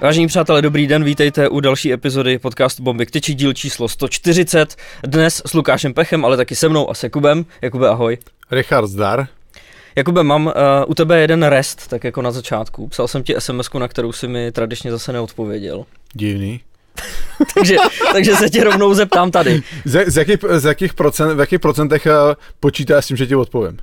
Vážení přátelé, dobrý den, vítejte u další epizody podcastu Bomby k tyči, díl číslo 140. Dnes s Lukášem Pechem, ale taky se mnou a s Jakubem. Jakube, ahoj. Richard zdar. Jakube, mám uh, u tebe jeden rest, tak jako na začátku. Psal jsem ti sms na kterou si mi tradičně zase neodpověděl. Divný. takže, takže se tě rovnou zeptám tady. Z, z, jakých, z jakých procent, v jakých procentech uh, počítáš s tím, že ti odpovím?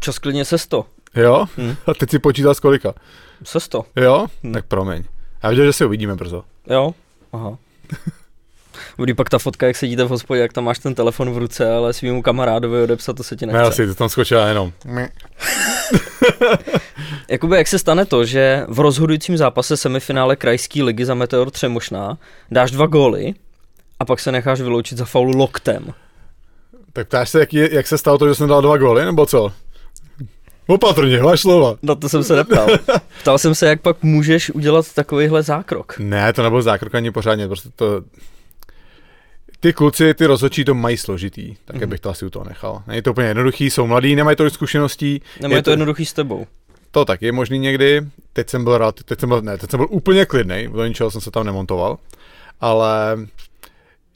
Čas klidně se 100. Jo? Hmm. A teď si počítal z kolika? Se 100. Jo? Hmm. Tak promiň. Já viděl, že se uvidíme brzo. Jo? Aha. Bude pak ta fotka, jak sedíte v hospodě, jak tam máš ten telefon v ruce, ale svýmu kamarádovi odepsat, to se ti nechce. Ne, asi, to tam skočila jenom. Jakoby jak se stane to, že v rozhodujícím zápase semifinále krajské ligy za Meteor Třemošná dáš dva góly a pak se necháš vyloučit za faulu loktem. Tak ptáš se, jak, je, jak se stalo to, že jsem dal dva góly, nebo co? Opatrně, hlaš slova. No to jsem se neptal. Ptal jsem se, jak pak můžeš udělat takovýhle zákrok. Ne, to nebyl zákrok ani pořádně, prostě to... Ty kluci, ty rozhodčí to mají složitý, tak mm-hmm. bych to asi u toho nechal. Není to úplně jednoduchý, jsou mladí, nemají tolik zkušeností. Nemají to, to jednoduchý s tebou. To taky je možný někdy. Teď jsem byl rád, teď jsem byl, ne, teď jsem byl úplně klidný, do ničeho jsem se tam nemontoval. Ale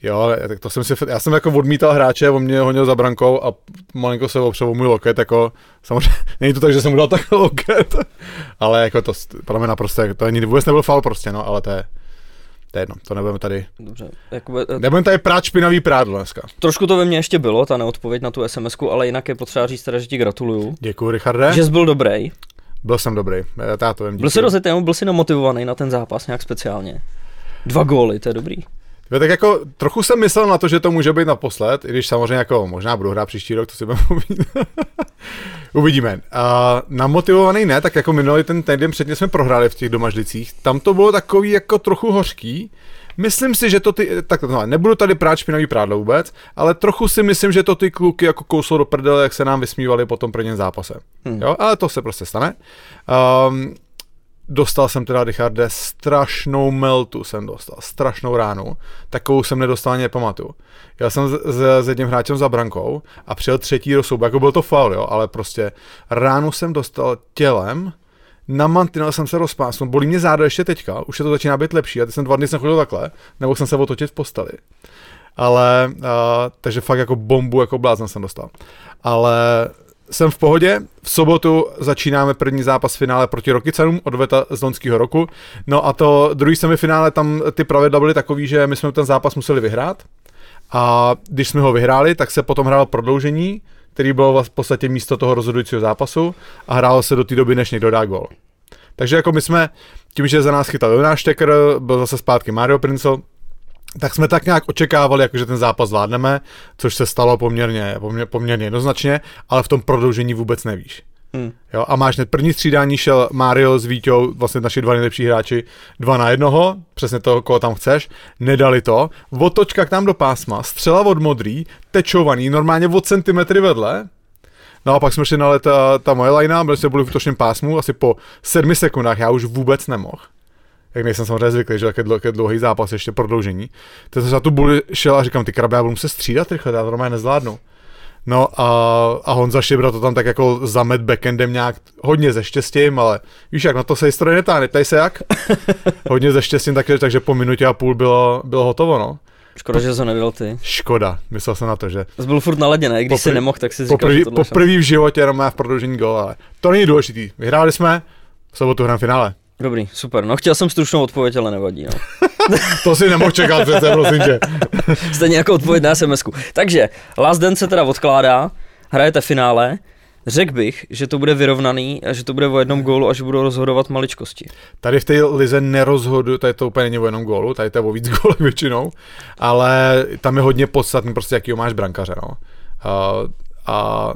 Jo, tak to jsem si, já jsem jako odmítal hráče, on mě honil za brankou a malinko se opřel můj loket, jako samozřejmě, není to tak, že jsem mu dal tak loket, ale jako to, pro mě naprosto, to ani vůbec nebyl faul prostě, no, ale to je, to je jedno, to nebudeme tady. Dobře. Jakoby, eh, nebudeme tady prát špinavý prádlo dneska. Trošku to ve mně ještě bylo, ta neodpověď na tu sms ale jinak je potřeba říct teda, že ti gratuluju. Děkuji, Richarde. Že jsi byl dobrý. Byl jsem dobrý, já to vím. Byl jsi rozjetý, byl jsi namotivovaný na ten zápas nějak speciálně. Dva góly, to je dobrý. Jo, tak jako trochu jsem myslel na to, že to může být naposled, i když samozřejmě jako možná budu hrát příští rok, to si Uvidíme. A namotivovaný ne, tak jako minulý ten týden předtím jsme prohráli v těch domažlicích. Tam to bylo takový jako trochu hořký. Myslím si, že to ty, tak no, nebudu tady prát špinavý prádlo vůbec, ale trochu si myslím, že to ty kluky jako kouslo do prdele, jak se nám vysmívali po tom prvním zápase. Hmm. Jo, ale to se prostě stane. Um, dostal jsem teda, Richarde, strašnou meltu jsem dostal, strašnou ránu, takovou jsem nedostal ani nepamatuju. Já jsem s, s, jedním hráčem za brankou a přijel třetí do souboje, jako byl to faul, jo, ale prostě ránu jsem dostal tělem, na mantinel jsem se rozpásnul, bolí mě záda ještě teďka, už se to začíná být lepší a teď jsem dva dny jsem chodil takhle, nebo jsem se otočit v posteli. Ale, uh, takže fakt jako bombu, jako blázen jsem dostal. Ale jsem v pohodě. V sobotu začínáme první zápas finále proti Rokycanům od Veta z loňského roku. No a to druhý semifinále, tam ty pravidla byly takový, že my jsme ten zápas museli vyhrát. A když jsme ho vyhráli, tak se potom hrálo prodloužení, který bylo v podstatě místo toho rozhodujícího zápasu a hrálo se do té doby, než někdo dá gol. Takže jako my jsme, tím, že za nás chytal Jonáš Štekr, byl zase zpátky Mario Princel, tak jsme tak nějak očekávali, jako že ten zápas zvládneme, což se stalo poměrně, poměrně, poměrně jednoznačně, ale v tom prodloužení vůbec nevíš. Hmm. Jo, a máš hned první střídání šel Mario s Víťou, vlastně naši dva nejlepší hráči, dva na jednoho, přesně toho, koho tam chceš, nedali to, otočka k nám do pásma, střela od modrý, tečovaný, normálně od centimetry vedle, No a pak jsme šli na ta, ta moje lajna, byli jsme byli v útočném pásmu, asi po sedmi sekundách já už vůbec nemohl jak nejsem samozřejmě zvyklý, že jak je dlouhý zápas, ještě prodloužení. Teď jsem za tu buli šel a říkám, ty krabe, já budu muset střídat rychle, já to normálně nezvládnu. No a, a Honza Šibra to tam tak jako zamet backendem nějak hodně ze štěstím, ale víš jak, na to se historie netá, neptaj se jak. hodně ze štěstím, takže, takže po minutě a půl bylo, bylo hotovo, no. Škoda, že to nebyl ty. Škoda, myslel jsem na to, že... Jsi byl furt naladěný, když jsi nemohl, tak si říkal, poprvý, že Po první v životě jenom má v prodloužení gol, ale to není důležitý. Vyhráli jsme, v sobotu hrám finále. Dobrý, super. No chtěl jsem stručnou odpověď, ale nevadí. No. to si nemohl čekat přece, prosím tě. Stejně jako odpověď na sms -ku. Takže, Last Dance se teda odkládá, hrajete finále, Řekl bych, že to bude vyrovnaný a že to bude o jednom gólu a že budou rozhodovat maličkosti. Tady v té lize nerozhodu, tady to úplně není o jednom gólu, tady to je o víc gólů většinou, ale tam je hodně podstatný prostě, jakýho máš brankaře. No. A, a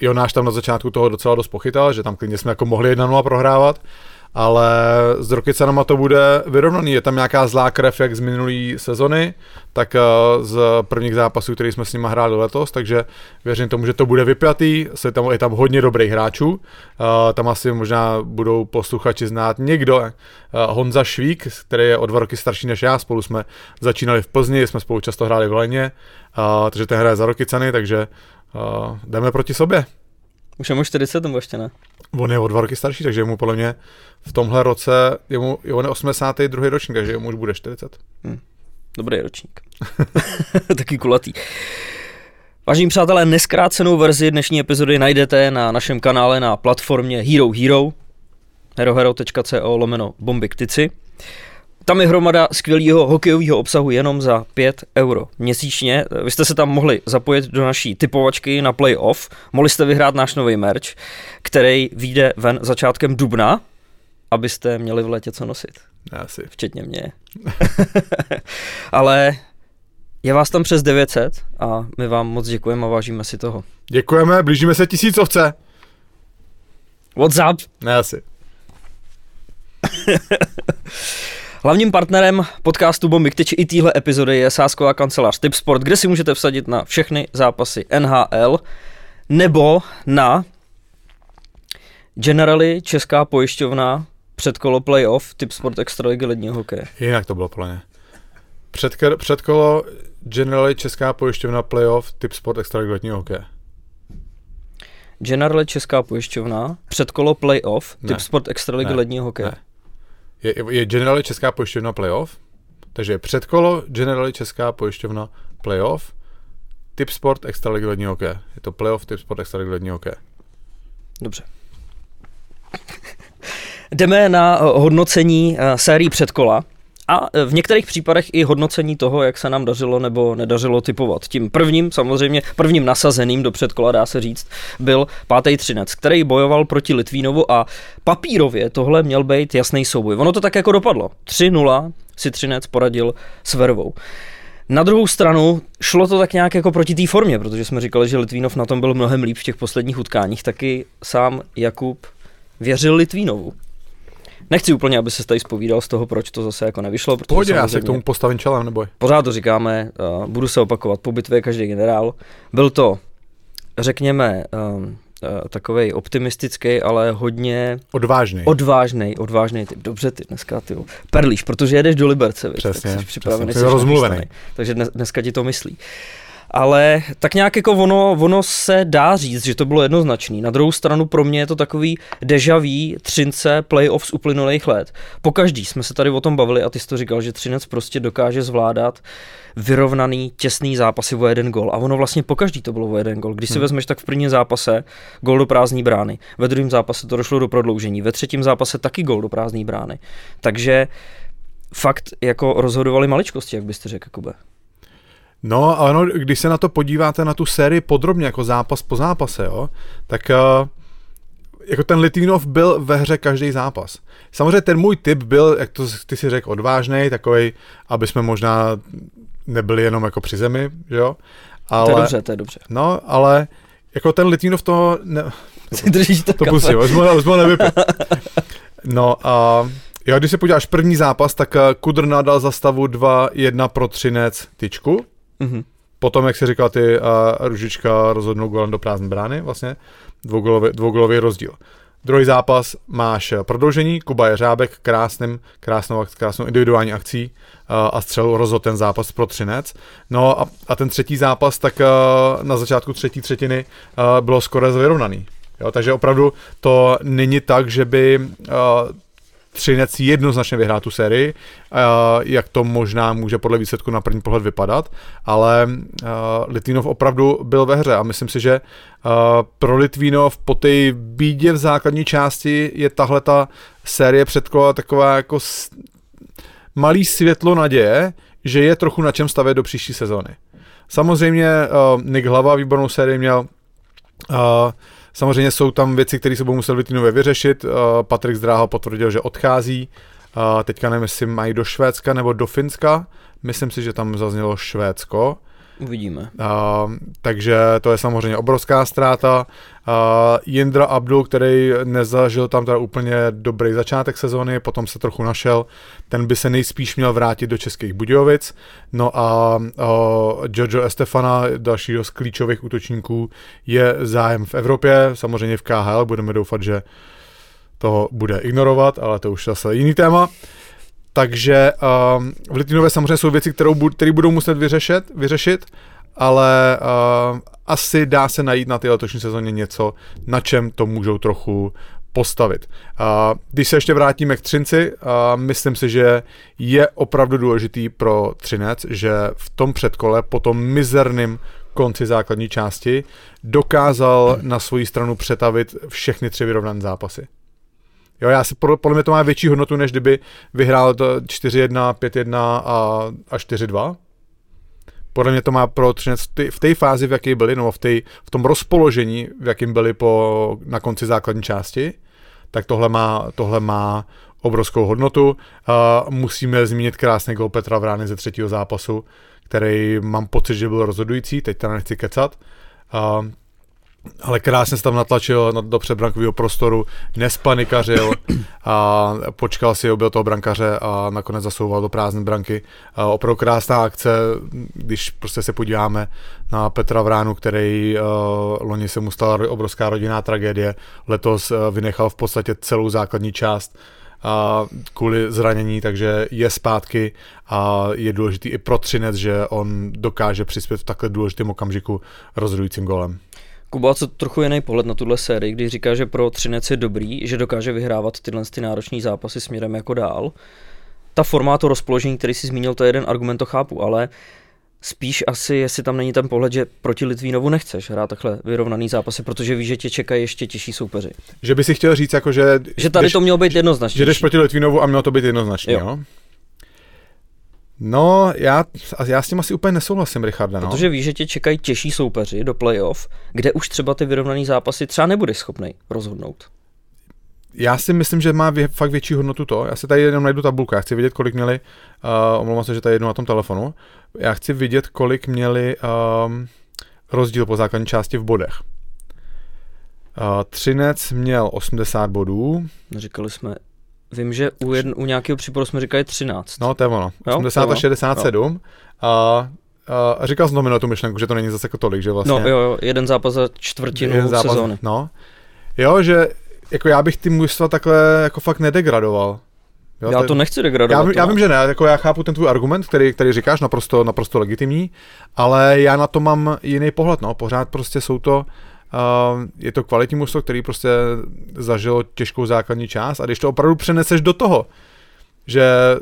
Jonáš tam na začátku toho docela dost pochytal, že tam klidně jsme jako mohli 1-0 prohrávat, ale s Rokycanama to bude vyrovnaný. Je tam nějaká zlá krev, jak z minulé sezony, tak eh, z prvních zápasů, který jsme s nimi hráli letos, takže věřím tomu, že to bude vypjatý, je tam, je tam hodně dobrých hráčů, eh, tam asi možná budou posluchači znát někdo, eh, Honza Švík, který je o dva roky starší než já, spolu jsme začínali v Plzni, jsme spolu často hráli v Leně, takže ten hraje za Rokycany, takže jdeme proti sobě. Už je mu 40 nebo ještě ne? On je o dva roky starší, takže mu podle mě v tomhle roce, je mu, je on je 82. ročník, takže mu už bude 40. Dobrý ročník. Taky kulatý. Vážení přátelé, neskrácenou verzi dnešní epizody najdete na našem kanále na platformě Hero Hero, herohero.co lomeno bombiktici. Tam je hromada skvělého hokejového obsahu jenom za 5 euro měsíčně. Vy jste se tam mohli zapojit do naší typovačky na playoff, mohli jste vyhrát náš nový merch, který vyjde ven začátkem dubna, abyste měli v létě co nosit. Asi. Včetně mě. Ale je vás tam přes 900 a my vám moc děkujeme a vážíme si toho. Děkujeme, blížíme se tisícovce. What's up? Ne, asi. Hlavním partnerem podcastu Bomby Kteč i téhle epizody je sásková kancelář Tipsport, kde si můžete vsadit na všechny zápasy NHL nebo na Generali Česká pojišťovna předkolo playoff Tipsport Extraligy ledního hokeje. Jinak to bylo podle mě. Předker, předkolo Generali Česká pojišťovna playoff typ sport extra letního hokeje. Generali Česká pojišťovna předkolo playoff Ne. Tipsport Extraligy ledního hokeje. Ne. Je, je Generali Česká pojišťovna playoff, takže je předkolo Generali Česká pojišťovna playoff typ sport extra letního hokeje. Je to playoff typ sport extra letního hokeje. Dobře. Jdeme na eh, hodnocení eh, sérií předkola a eh, v některých případech i hodnocení toho, jak se nám dařilo nebo nedařilo typovat. Tím prvním, samozřejmě prvním nasazeným do předkola, dá se říct, byl pátý Třinec, který bojoval proti Litvínovu a papírově tohle měl být jasný souboj. Ono to tak jako dopadlo. 3-0 si Třinec poradil s Vervou. Na druhou stranu šlo to tak nějak jako proti té formě, protože jsme říkali, že Litvínov na tom byl mnohem líp v těch posledních utkáních, taky sám Jakub věřil Litvínovu. Nechci úplně, aby se tady zpovídal z toho, proč to zase jako nevyšlo, protože Pohodě, já se k tomu postavím čelem, neboj. pořád to říkáme, uh, budu se opakovat, po bitvě každý generál. Byl to, řekněme, um, uh, takový optimistický, ale hodně Odvážný. odvážný, odvážný typ. Dobře ty dneska, ty. Perlíš, protože jedeš do Liberce, viď? Přesně, tak jsi připravený, přesně, jsi rozmluvený. Takže dnes, dneska ti to myslí. Ale tak nějak jako ono, ono se dá říct, že to bylo jednoznačný. Na druhou stranu pro mě je to takový deja vu Třince playoff z uplynulých let. Po každý jsme se tady o tom bavili a ty jsi to říkal, že Třinec prostě dokáže zvládat vyrovnaný, těsný zápasy o jeden gol. A ono vlastně po každý to bylo o jeden gol. Když si Hmm. vezmeš, tak v prvním zápase gol do prázdné brány, ve druhém zápase to došlo do prodloužení, ve třetím zápase taky gol do prázdné brány. Takže fakt jako rozhodovali maličkosti, jak byste řekl, Jakube. No a ono, když se na to podíváte na tu sérii podrobně, jako zápas po zápase, jo, tak uh, jako ten Litvinov byl ve hře každý zápas. Samozřejmě ten můj tip byl, jak to ty si řekl, odvážný, takový, aby jsme možná nebyli jenom jako při zemi, že jo. Ale, To je dobře, to je dobře. No, ale jako ten Litvinov to, ne, Si držíš to, to pustím, vezmu, nevypil. No a jo, když se podíváš první zápas, tak eh, Kudr nadal za stavu 2-1 pro Třinec tyčku. Mhm. Potom, jak si říkal ty, uh, Ružička rozhodnul golem do prázdné brány, vlastně, dvougolový, rozdíl. Druhý zápas máš prodloužení, Kuba Jeřábek krásným, krásnou, krásnou individuální akcí a střelou rozhodl ten zápas pro Třinec. No a, a ten třetí zápas, tak na začátku třetí třetiny bylo skoro vyrovnaný. Jo, takže opravdu to není tak, že by Třinec jednoznačně vyhrál tu sérii, uh, jak to možná může podle výsledku na první pohled vypadat, ale uh, Litvínov opravdu byl ve hře a myslím si, že uh, pro Litvínov po té bídě v základní části je tahle ta série předkola taková jako malý světlo naděje, že je trochu na čem stavět do příští sezóny. Samozřejmě Nick Hlava výbornou sérii měl, Samozřejmě jsou tam věci, které se budou muset Litvinově vyřešit. Uh, Patrik Zdráha potvrdil, že odchází. Uh, teďka nevím, jestli mají do Švédska nebo do Finska. Myslím si, že tam zaznělo Švédsko. Uvidíme. Uh, takže to je samozřejmě obrovská ztráta. Uh, Jindra Abdul, který nezažil tam teda úplně dobrý začátek sezóny, potom se trochu našel, ten by se nejspíš měl vrátit do Českých Budějovic. No a uh, Jojo Estefana, dalšího z klíčových útočníků, je zájem v Evropě, samozřejmě v KHL, budeme doufat, že toho bude ignorovat, ale to už zase jiný téma. Takže um, v Litvinově samozřejmě jsou věci, které budou muset vyřešit, vyřešit ale uh, asi dá se najít na té letošní sezóně něco, na čem to můžou trochu postavit. Uh, když se ještě vrátíme k Třinci, uh, myslím si, že je opravdu důležitý pro Třinec, že v tom předkole po tom mizerným konci základní části dokázal na svoji stranu přetavit všechny tři vyrovnané zápasy. Jo, já si podle mě to má větší hodnotu, než kdyby vyhrál to 4-1, 5-1 a, a 4-2. Podle mě to má pro Třinec v té fázi, v jaké byli, nebo v, tej, v tom rozpoložení, v jakém byli po, na konci základní části, tak tohle má, tohle má obrovskou hodnotu. Uh, musíme zmínit krásný gol Petra Vrány ze třetího zápasu, který mám pocit, že byl rozhodující, teď teda nechci kecat. Uh, ale krásně se tam natlačil do předbrankového prostoru, nespanikařil a počkal si, objel toho brankaře a nakonec zasouval do prázdné branky. A opravdu krásná akce, když prostě se podíváme na Petra Vránu, který uh, loni se mu stala obrovská rodinná tragédie, letos uh, vynechal v podstatě celou základní část a kvůli zranění, takže je zpátky a je důležitý i pro Třinec, že on dokáže přispět v takhle důležitém okamžiku rozhodujícím golem. Kuba, co trochu jiný pohled na tuhle sérii, když říká, že pro Třinec je dobrý, že dokáže vyhrávat tyhle ty náročné zápasy směrem jako dál. Ta forma, to rozpoložení, který si zmínil, to je jeden argument, to chápu, ale spíš asi, jestli tam není ten pohled, že proti Litvínovu nechceš hrát takhle vyrovnaný zápasy, protože víš, že tě čekají ještě těžší soupeři. Že by si chtěl říct, jako že... Že tady jdeš, to mělo být jednoznačně. Že jdeš proti Litvínovu a mělo to být jednoznačně, jo? jo? No, já, já s tím asi úplně nesouhlasím, Richarda. No. Protože víš, že tě čekají těžší soupeři do playoff, kde už třeba ty vyrovnaný zápasy třeba nebudeš schopný rozhodnout. Já si myslím, že má vě, fakt větší hodnotu to. Já si tady jenom najdu tabulku. Já chci vidět, kolik měli. Uh, omlouvám se, že tady jednu na tom telefonu. Já chci vidět, kolik měli um, rozdíl po základní části v bodech. Uh, Třinec měl 80 bodů. Říkali jsme Vím, že u, jedn, u nějakého případu jsme říkali 13. No, to je ono. 80 a 67. A, a říkal jsem to tu myšlenku, že to není zase jako tolik, že vlastně... No jo, jo, jeden zápas za čtvrtinu jeden zápas, sezóny. No. Jo, že jako já bych ty mužstva takhle jako fakt nedegradoval. Jo, já to nechci degradovat. Já, já vím, že ne, jako já chápu ten tvůj argument, který, který říkáš, naprosto, naprosto legitimní, ale já na to mám jiný pohled, no, pořád prostě jsou to, Uh, je to kvalitní mužstvo, který prostě zažilo těžkou základní část a když to opravdu přeneseš do toho, že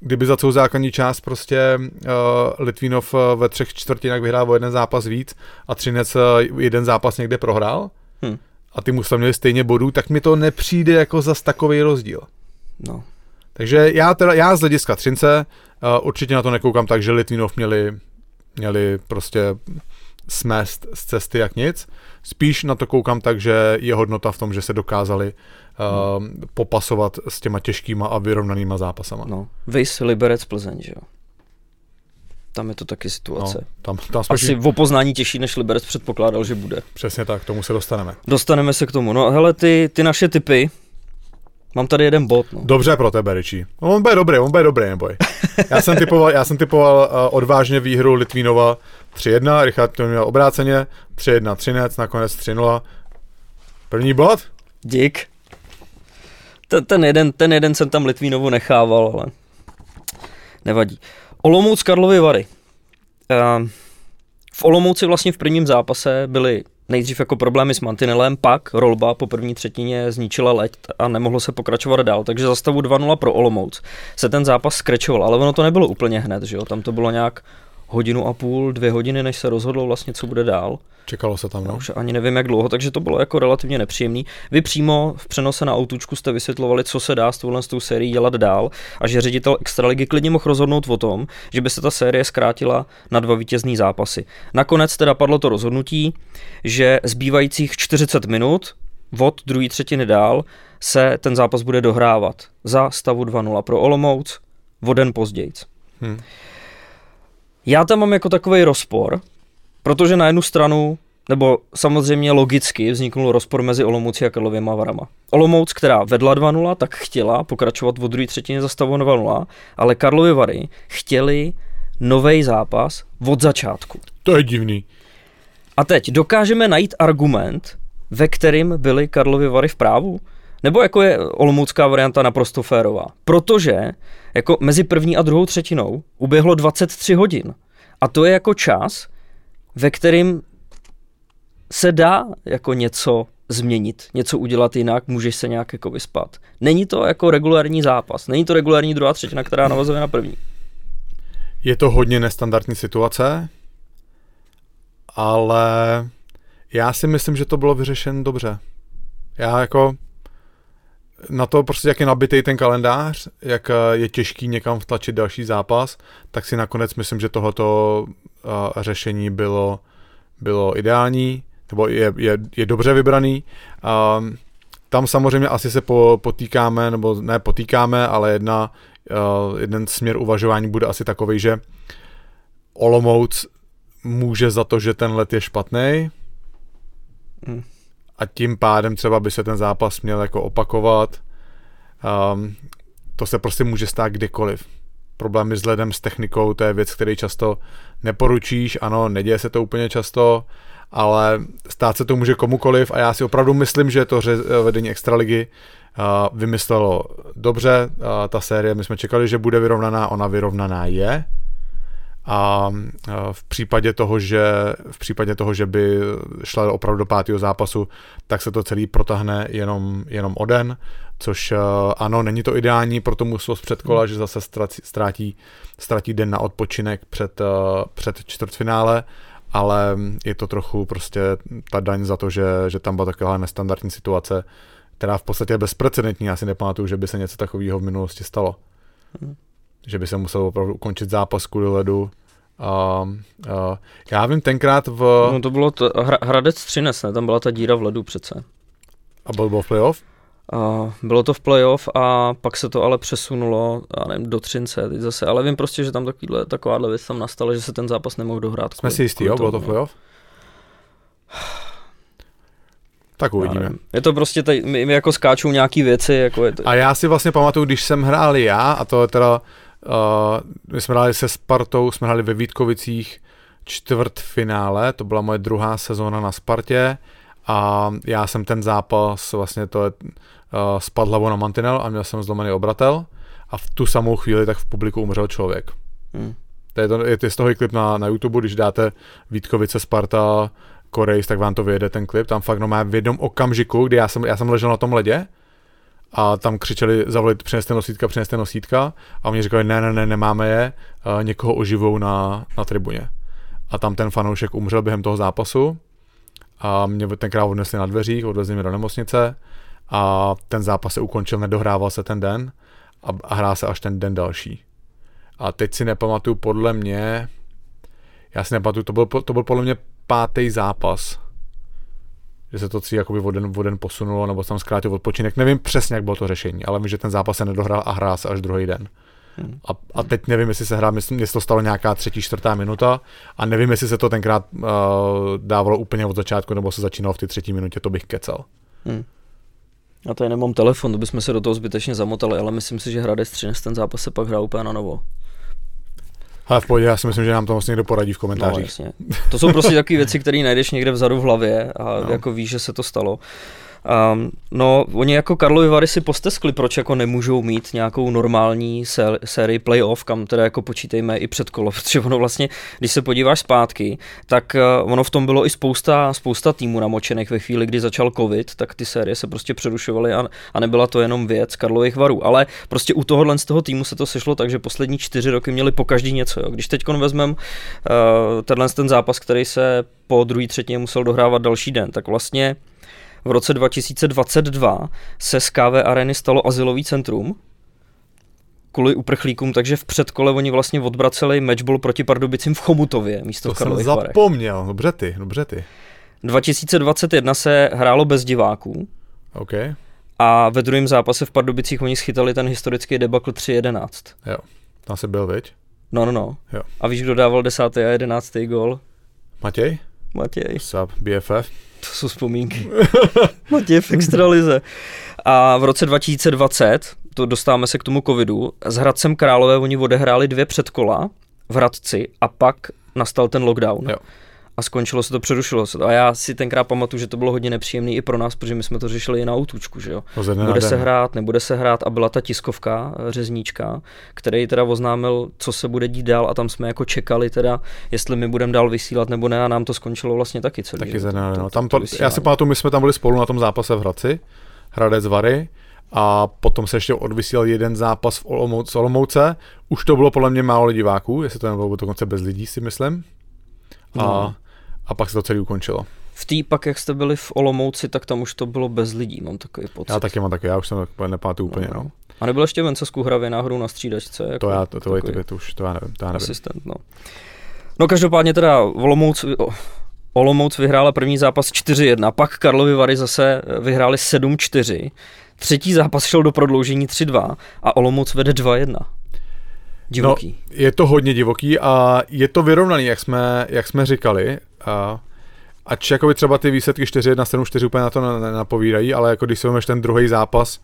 kdyby za celou základní část prostě uh, Litvínov ve třech čtvrtinách vyhrál o jeden zápas víc a Třinec uh, jeden zápas někde prohrál hmm. a ty mužstva měli stejně bodů, tak mi to nepřijde jako zas takový rozdíl. No. Takže já teda, já z hlediska Třince uh, určitě na to nekoukám tak, že Litvínov měli, měli prostě smést z cesty jak nic. Spíš na to koukám tak, že je hodnota v tom, že se dokázali uh, hmm. popasovat s těma těžkýma a vyrovnanýma zápasama. No. Vys Liberec Plzeň, že jo? Tam je to taky situace. No, tam, tam Asi v opoznání těžší, než Liberec předpokládal, že bude. Přesně tak, k tomu se dostaneme. Dostaneme se k tomu. No hele, ty, ty naše typy, Mám tady jeden bod. No. Dobře pro tebe, Ričí. No, on bude dobrý, on bude dobrý, neboj. Já jsem typoval, já jsem typoval uh, odvážně výhru Litvínova 3-1, Richard to měl obráceně, 3-1 Třinec, nakonec 3-0. První bod? Dík. Ten, ten, jeden, ten jeden jsem tam Litvínovu nechával, ale nevadí. Olomouc Karlovy Vary. Uh, v Olomouci vlastně v prvním zápase byly nejdřív jako problémy s mantinelem, pak rolba po první třetině zničila leď a nemohlo se pokračovat dál, takže za stavu 2-0 pro Olomouc se ten zápas skrečoval, ale ono to nebylo úplně hned, že jo? tam to bylo nějak hodinu a půl, dvě hodiny, než se rozhodlo vlastně, co bude dál. Čekalo se tam, no? už ani nevím, jak dlouho, takže to bylo jako relativně nepříjemný. Vy přímo v přenose na autučku jste vysvětlovali, co se dá s touhle s tou sérií dělat dál a že ředitel Extraligy klidně mohl rozhodnout o tom, že by se ta série zkrátila na dva vítězný zápasy. Nakonec teda padlo to rozhodnutí, že zbývajících 40 minut od druhé třetiny dál se ten zápas bude dohrávat za stavu 2-0 pro Olomouc, o den později. Hmm. Já tam mám jako takový rozpor, protože na jednu stranu, nebo samozřejmě logicky vzniknul rozpor mezi Olomoucí a Karlověma Varama. Olomouc, která vedla 2-0, tak chtěla pokračovat v druhé třetině za stavu 2-0, ale Karlovy Vary chtěli nový zápas od začátku. To je divný. A teď dokážeme najít argument, ve kterým byly Karlovy Vary v právu? Nebo jako je olomoucká varianta naprosto férová? Protože jako mezi první a druhou třetinou uběhlo 23 hodin. A to je jako čas, ve kterým se dá jako něco změnit, něco udělat jinak, můžeš se nějak jako vyspat. Není to jako regulární zápas, není to regulární druhá třetina, která navazuje na první. Je to hodně nestandardní situace, ale já si myslím, že to bylo vyřešeno dobře. Já jako na to prostě, jak je nabitý ten kalendář, jak eh, je těžký někam vtlačit další zápas, tak si nakonec myslím, že tohoto uh, řešení bylo, bylo ideální, nebo je, je, je dobře vybraný. Um, tam samozřejmě asi se po, potýkáme, nebo ne potýkáme, ale jedna, uh, jeden směr uvažování bude asi takový, že Olomouc může za to, že ten let je špatný, hmm a tím pádem třeba by se ten zápas měl jako opakovat. Um, to se prostě může stát kdykoliv. Problémy s ledem, s technikou, to je věc, který často neporučíš, ano, neděje se to úplně často, ale stát se to může komukoliv. A já si opravdu myslím, že to vedení Extraligy uh, vymyslelo dobře, uh, ta série, my jsme čekali, že bude vyrovnaná, ona vyrovnaná je, a v případě toho, že, v případě toho, že by šla opravdu do pátého zápasu, tak se to celý protahne jenom, jenom o den, což ano, není to ideální pro to muslo z předkola, že zase ztratí, ztratí den na odpočinek před, před čtvrtfinále, ale je to trochu prostě ta daň za to, že, že tam byla taková nestandardní situace, která v podstatě je bezprecedentní. Já si nepamatuju, že by se něco takového v minulosti stalo. Hmm že by se musel opravdu ukončit zápas kvůli ledu. Uh, uh, já vím tenkrát v... No to bylo to, Hra, Hradec Třinec, ne? Tam byla ta díra v ledu přece. A byl, byl v playoff? Uh, bylo to v playoff a pak se to ale přesunulo, já nevím, do Třince teď zase, ale vím prostě, že tam takovýhle, takováhle věc tam nastala, že se ten zápas nemohl dohrát. Jsme si jistý, jo? Bylo to v playoff? Tak uvidíme. Je to prostě, tady, my, my jako skáčou nějaký věci. Jako je to... A já si vlastně pamatuju, když jsem hrál já, a to je teda Uh, my jsme hráli se Spartou, jsme hráli ve Vítkovicích čtvrtfinále, to byla moje druhá sezóna na Spartě a já jsem ten zápas, vlastně to je, uh, spadl hlavou na mantinel a měl jsem zlomený obratel a v tu samou chvíli tak v publiku umřel člověk. Hmm. To je, to, je, je z toho klip na, na YouTube, když dáte Vítkovice, Sparta, Korejs, tak vám to vyjede ten klip. Tam fakt no má v jednom okamžiku, kdy já jsem, já jsem ležel na tom ledě a tam křičeli, zavolit, přineste nosítka, přineste nosítka. A oni říkali, ne, ne, ne, nemáme je, někoho oživou na, na tribuně. A tam ten fanoušek umřel během toho zápasu. A mě tenkrát odnesli na dveřích, odvezli mě do nemocnice. A ten zápas se ukončil, nedohrával se ten den. A, a hrál se až ten den další. A teď si nepamatuju, podle mě, já si nepamatuju, to byl, to byl podle mě pátý zápas, že se to celý jakoby o den, o den posunulo, nebo tam zkrátil odpočinek. Nevím přesně, jak bylo to řešení, ale vím, že ten zápas se nedohrál a hrál se až druhý den. Hmm. A, a teď nevím, jestli se myslím, jestli to stalo nějaká třetí, čtvrtá minuta a nevím, jestli se to tenkrát uh, dávalo úplně od začátku, nebo se začínalo v té třetí minutě, to bych kecel. Hmm. A to je nemám telefon, to bychom se do toho zbytečně zamotali, ale myslím si, že Hradec 13 ten zápas se pak hrál úplně na novo. Ale v pohodě, já si myslím, že nám to vlastně někdo poradí v komentářích. No, To jsou prostě takové věci, které najdeš někde vzadu v hlavě a no. jako víš, že se to stalo. Um, no, oni jako Karlovy Vary si posteskli, proč jako nemůžou mít nějakou normální sé- sérii playoff, kam teda jako počítejme i před kolo, protože ono vlastně, když se podíváš zpátky, tak uh, ono v tom bylo i spousta, spousta týmů namočených ve chvíli, kdy začal covid, tak ty série se prostě přerušovaly a, a nebyla to jenom věc Karlových Varů, ale prostě u tohohle z toho týmu se to sešlo tak, že poslední čtyři roky měli po každý něco. Jo. Když teď vezmeme uh, tenhle ten zápas, který se po druhé třetině musel dohrávat další den, tak vlastně v roce 2022 se z KV Areny stalo asilový centrum kvůli uprchlíkům, takže v předkole oni vlastně odbraceli matchball proti Pardubicím v Chomutově místo to v Karlových jsem zapomněl, dobře ty, dobře ty. 2021 se hrálo bez diváků. OK. A ve druhém zápase v Pardubicích oni schytali ten historický debakl 3-11. Jo, tam se byl, viď? No, no, no. Jo. A víš, kdo dával 10. a 11. gol? Matěj? Matěj. Sub, BFF. To jsou vzpomínky. Matěj v extralize. A v roce 2020, to dostáváme se k tomu covidu, s Hradcem Králové oni odehráli dvě předkola v Hradci a pak nastal ten lockdown. Jo. A skončilo se to, přerušilo se to. A já si tenkrát pamatuju, že to bylo hodně nepříjemný i pro nás, protože my jsme to řešili i na autůčku, že jo. Bude se hrát, nebude se hrát a byla ta tiskovka eh, řezníčka, který teda oznámil, co se bude dít dál a tam jsme jako čekali teda, jestli my budeme dál vysílat nebo ne a nám to skončilo vlastně taky celý. Taky no. Tam to, já si pamatuju, my jsme tam byli spolu na tom zápase v Hradci, Hradec Vary a potom se ještě odvysílal jeden zápas v Olomouce, Olomouce. Už to bylo podle mě málo diváků, jestli to nebylo dokonce bez lidí, si myslím. A, no. A pak se to celé ukončilo. V té pak, jak jste byli v Olomouci, tak tam už to bylo bez lidí, mám takový pocit. Já taky mám taky, já už jsem nepamatuju úplně, no. no. A nebyl ještě Vence z Kuhravy náhodou na střídačce? Jako to já, to, to, to, to, už, to já nevím, to já nevím. Asistent, no. No každopádně teda Olomouc, Olomouc vyhrála první zápas 4-1, pak Karlovy Vary zase vyhráli 7-4, třetí zápas šel do prodloužení 3-2 a Olomouc vede 2-1. Divoký. No, je to hodně divoký a je to vyrovnaný, jak jsme, jak jsme říkali. A, ač jakoby třeba ty výsledky 4-1, 7-4 úplně na to napovídají, ale jako když si ten druhý zápas,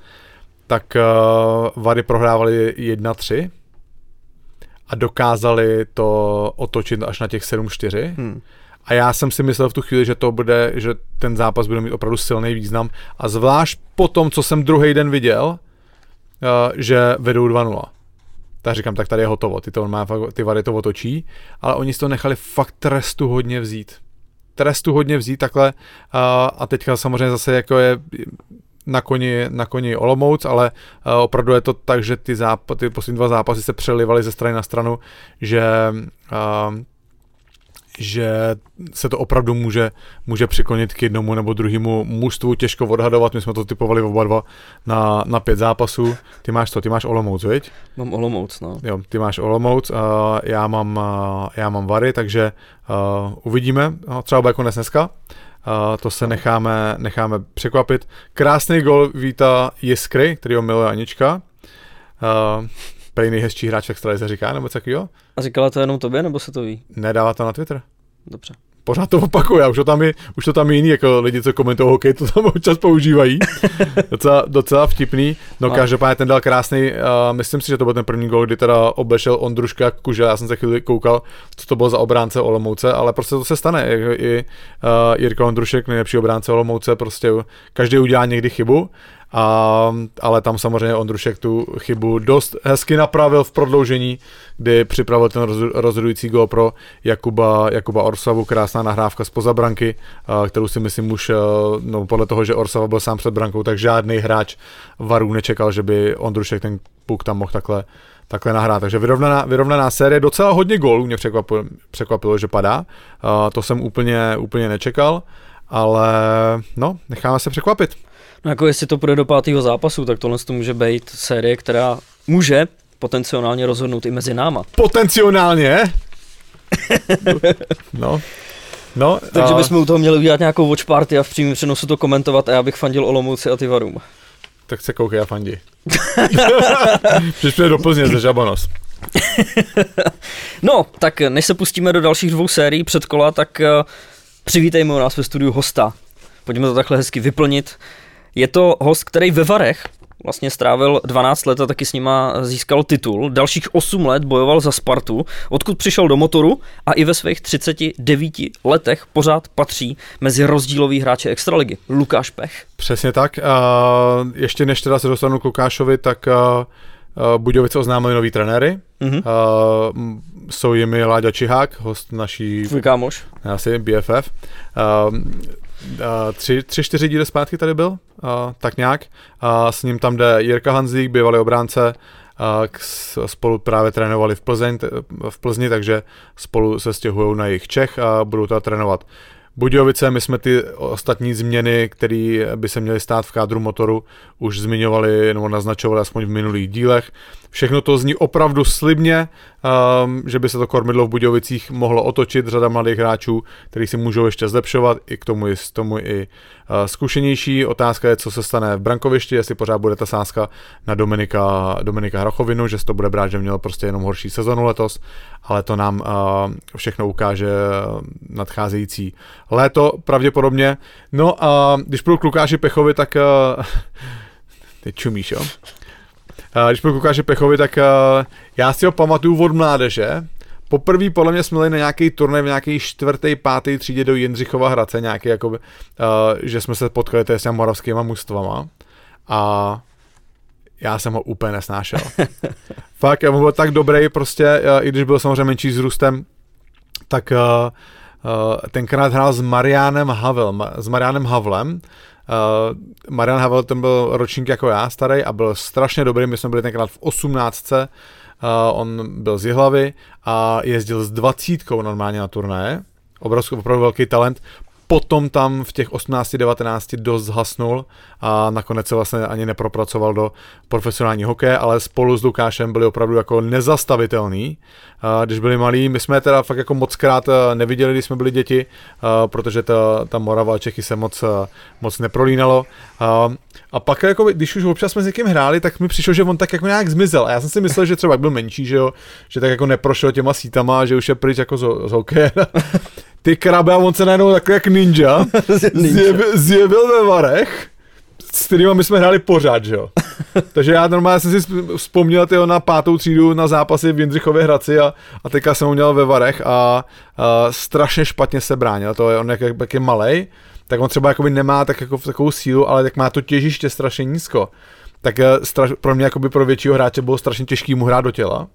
tak uh, Vary prohrávali 1-3 a dokázali to otočit až na těch 7-4. Hmm. A já jsem si myslel v tu chvíli, že to bude, že ten zápas bude mít opravdu silný význam. A zvlášť po tom, co jsem druhý den viděl, uh, že vedou 2-0. Tak říkám, tak tady je hotovo, ty, to má, ty vady to otočí, ale oni si to nechali fakt trestu hodně vzít. Trestu hodně vzít takhle uh, a teďka samozřejmě zase jako je na koni, na koni Olomouc, ale uh, opravdu je to tak, že ty, ty poslední dva zápasy se přelivaly ze strany na stranu, že uh, že se to opravdu může, může přiklonit k jednomu nebo druhému mužstvu, těžko odhadovat, my jsme to typovali oba dva na, na pět zápasů. Ty máš to, ty máš Olomouc, viď? Mám Olomouc, no. Jo, ty máš Olomouc, uh, já, mám, uh, já mám Vary, takže uh, uvidíme, uh, třeba bude konec dneska. Uh, to se necháme, necháme překvapit. Krásný gol víta Jiskry, který ho miluje Anička. Uh, prej nejhezčí hráč se říká, nebo co jo? A říkala to jenom tobě, nebo se to ví? Nedává to na Twitter. Dobře. Pořád to opakuje, už to tam je, už to tam je jiný, jako lidi, co komentují hokej, to tam občas používají. docela, docela vtipný. No a. každopádně ten dal krásný, uh, myslím si, že to byl ten první gol, kdy teda obešel Ondruška Kužel, já jsem se chvíli koukal, co to bylo za obránce Olomouce, ale prostě to se stane. I, i uh, Jirka Ondrušek, nejlepší obránce Olomouce, prostě každý udělá někdy chybu a, ale tam samozřejmě Ondrušek tu chybu dost hezky napravil v prodloužení, kdy připravil ten rozhodující gol pro Jakuba, Jakuba Orsavu, krásná nahrávka z pozabranky, kterou si myslím už, no podle toho, že Orsava byl sám před brankou, tak žádný hráč Varů nečekal, že by Ondrušek ten puk tam mohl takhle, takhle nahrát. Takže vyrovnaná, vyrovnaná série, docela hodně gólů mě překvapilo, překvapilo že padá. To jsem úplně, úplně nečekal, ale no, necháme se překvapit. No jako jestli to půjde do pátého zápasu, tak tohle to může být série, která může potenciálně rozhodnout i mezi náma. Potenciálně? no. No, Takže a... bychom u toho měli udělat nějakou watch party a v přímém přenosu to komentovat a já bych fandil Olomouci a Tivarům. Tak se koukej a fandi. Přišli do Plzně ze Žabonos. no, tak než se pustíme do dalších dvou sérií předkola, tak uh, přivítejme u nás ve studiu hosta. Pojďme to takhle hezky vyplnit. Je to host, který ve Varech vlastně strávil 12 let a taky s nima získal titul. Dalších 8 let bojoval za Spartu, odkud přišel do motoru a i ve svých 39 letech pořád patří mezi rozdílový hráče Extraligy. Lukáš Pech. Přesně tak. Uh, ještě než teda se dostanu k Lukášovi, tak uh, Budějovice oznámili nový trenéry. Mm-hmm. Uh, jsou jimi Láďa Čihák, host naší... Tvůj kámoš. Asi, BFF. Uh, tři, tři, čtyři díly zpátky tady byl, tak nějak. Uh, s ním tam jde Jirka Hanzík, bývalý obránce, uh, spolu právě trénovali v, Plzeň, v Plzni, takže spolu se stěhují na jejich Čech a budou to trénovat Budějovice, my jsme ty ostatní změny, které by se měly stát v kádru motoru, už zmiňovali nebo naznačovali aspoň v minulých dílech. Všechno to zní opravdu slibně, um, že by se to kormidlo v Budějovicích mohlo otočit, řada mladých hráčů, kteří si můžou ještě zlepšovat, i k tomu, i, k tomu i uh, zkušenější. Otázka je, co se stane v brankovišti, jestli pořád bude ta sázka na Dominika, Dominika Hrachovinu, že se to bude brát, že měl prostě jenom horší sezonu letos, ale to nám uh, všechno ukáže nadcházející léto pravděpodobně. No a když půjdu k Lukáši Pechovi, tak uh, ty čumíš, jo? Uh, když půjdu k Lukáši Pechovi, tak uh, já si ho pamatuju od mládeže, poprvé podle mě jsme byli na nějaký turnaj v nějaký čtvrtý, pátý třídě do Jindřichova Hradce, nějaký jako, uh, že jsme se potkali s těmi moravskýma mužstvama. A já jsem ho úplně nesnášel. Fakt, já byl tak dobrý, prostě, i když byl samozřejmě menší vzrůstem, tak uh, uh, tenkrát hrál s Marianem Havel, s Marianem Havlem, Uh, Marian Havel ten byl ročník jako já, starý, a byl strašně dobrý, my jsme byli tenkrát v 18. Uh, on byl z Jihlavy a jezdil s dvacítkou normálně na turné. Obrovský, opravdu velký talent potom tam v těch 18-19 dost zhasnul a nakonec se vlastně ani nepropracoval do profesionální hokeje, ale spolu s Lukášem byli opravdu jako nezastavitelný. Když byli malí, my jsme teda fakt jako moc krát eh, neviděli, když jsme byli děti, eh, protože ta, ta Morava a Čechy se moc, eh, moc neprolínalo. A pak, jako, když už občas jsme s někým hráli, tak mi přišlo, že on tak jako nějak zmizel. A já jsem si myslel, že třeba byl menší, že jo, že tak jako neprošel těma sítama, že už je pryč jako z, z hokeje. Ty krabe a on se najednou takhle jak ninja, zjevil, zjevil ve varech, s kterými my jsme hráli pořád, že jo. Takže já normálně jsem si vzpomněl tyho na pátou třídu na zápasy v Jindřichově Hradci a, a teďka jsem ho měl ve varech a, a strašně špatně se bránil. To je on jak, jak je malej, tak on třeba jakoby nemá tak jako takovou sílu, ale tak má to těžiště strašně nízko. Tak eh, straš, pro mě jakoby pro většího hráče bylo strašně těžký mu hrát do těla.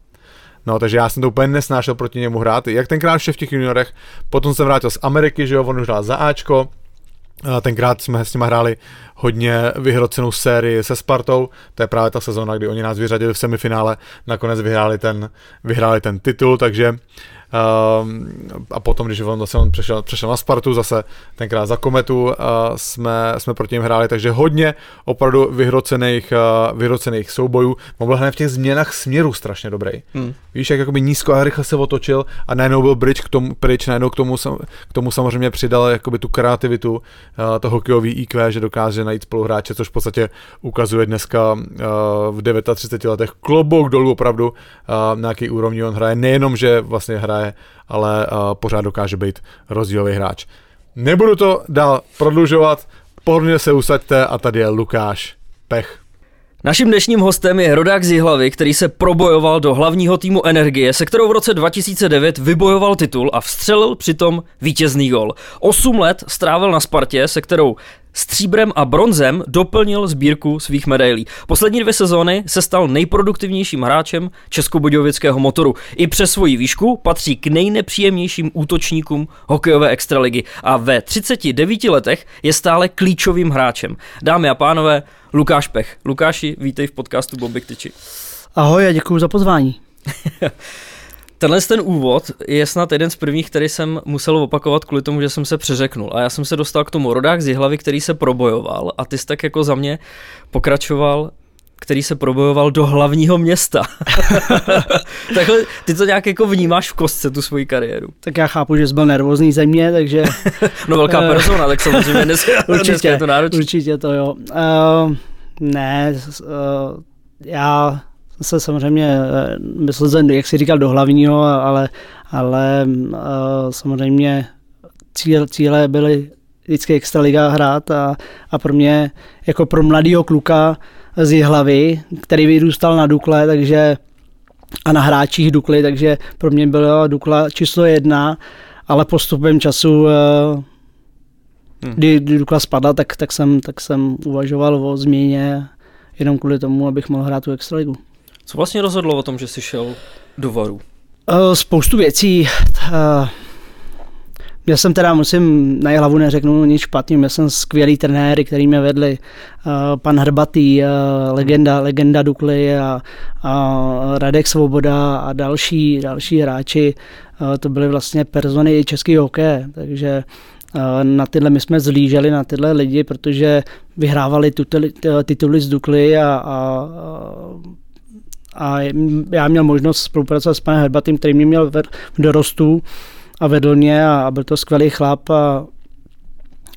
No, takže já jsem to úplně nesnášel proti němu hrát. Jak tenkrát ještě v těch juniorech, potom jsem vrátil z Ameriky, že jo, on už hrál za Ačko, tenkrát jsme s nimi hráli hodně vyhrocenou sérii se Spartou, to je právě ta sezóna, kdy oni nás vyřadili v semifinále, nakonec vyhráli ten, vyhráli ten titul, takže a potom, když on zase on přešel, přešel na Spartu, zase tenkrát za Kometu uh, jsme, jsme proti něm hráli, takže hodně opravdu vyhrocených, uh, vyhrocených soubojů. On byl hned v těch změnách směru strašně dobrý. Hmm. Víš, jak jakoby nízko a rychle se otočil a najednou byl bridge k tomu, pryč, najednou k tomu, k tomu samozřejmě přidal jakoby tu kreativitu, uh, to hokejový IQ, že dokáže najít spoluhráče, což v podstatě ukazuje dneska v 39 letech klobouk dolů opravdu, na jaký úrovni on hraje. Nejenom, že vlastně hraje hraje, ale uh, pořád dokáže být rozdílový hráč. Nebudu to dál prodlužovat, pohodlně se usaďte a tady je Lukáš Pech. Naším dnešním hostem je rodák z Jihlavy, který se probojoval do hlavního týmu Energie, se kterou v roce 2009 vybojoval titul a vstřelil přitom vítězný gol. Osm let strávil na Spartě, se kterou stříbrem a bronzem doplnil sbírku svých medailí. Poslední dvě sezóny se stal nejproduktivnějším hráčem českobudějovického motoru. I přes svoji výšku patří k nejnepříjemnějším útočníkům hokejové extraligy a ve 39 letech je stále klíčovým hráčem. Dámy a pánové, Lukáš Pech. Lukáši, vítej v podcastu Bobby Tyči. Ahoj a děkuji za pozvání. Tenhle ten úvod je snad jeden z prvních, který jsem musel opakovat kvůli tomu, že jsem se přeřeknul. A já jsem se dostal k tomu rodák z Jihlavy, který se probojoval a ty jsi tak jako za mě pokračoval který se probojoval do hlavního města. Takhle, ty to nějak jako vnímáš v kostce, tu svoji kariéru. Tak já chápu, že jsi byl nervózní země, takže... no velká eh, persona, tak samozřejmě dneska, určitě, dneska je to náročné. Určitě to jo. Uh, ne, uh, já se samozřejmě eh, myslel, jak jsi říkal, do hlavního, ale, ale uh, samozřejmě cíl, cíle byly vždycky extraliga hrát a, a pro mě, jako pro mladého kluka z hlavy, který vyrůstal na Dukle, takže a na hráčích Dukly, takže pro mě byla Dukla číslo jedna, ale postupem času eh, hmm. kdy, kdy Dukla spadla, tak, tak, jsem, tak jsem uvažoval o změně jenom kvůli tomu, abych mohl hrát tu extraligu. Co vlastně rozhodlo o tom, že jsi šel do Varu? Uh, spoustu věcí. Uh, já jsem teda, musím, na hlavu neřeknu nic špatného, já jsem skvělý trenéry, který mě vedli. Uh, pan Hrbatý, uh, legenda, legenda Dukly a, a Radek Svoboda a další, další hráči. Uh, to byly vlastně persony český hokeje, takže na tyhle my jsme zlíželi na tyhle lidi, protože vyhrávali tituly z Dukly a a já měl možnost spolupracovat s panem Herbatým, který mě měl v dorostu a vedl mě a byl to skvělý chlap a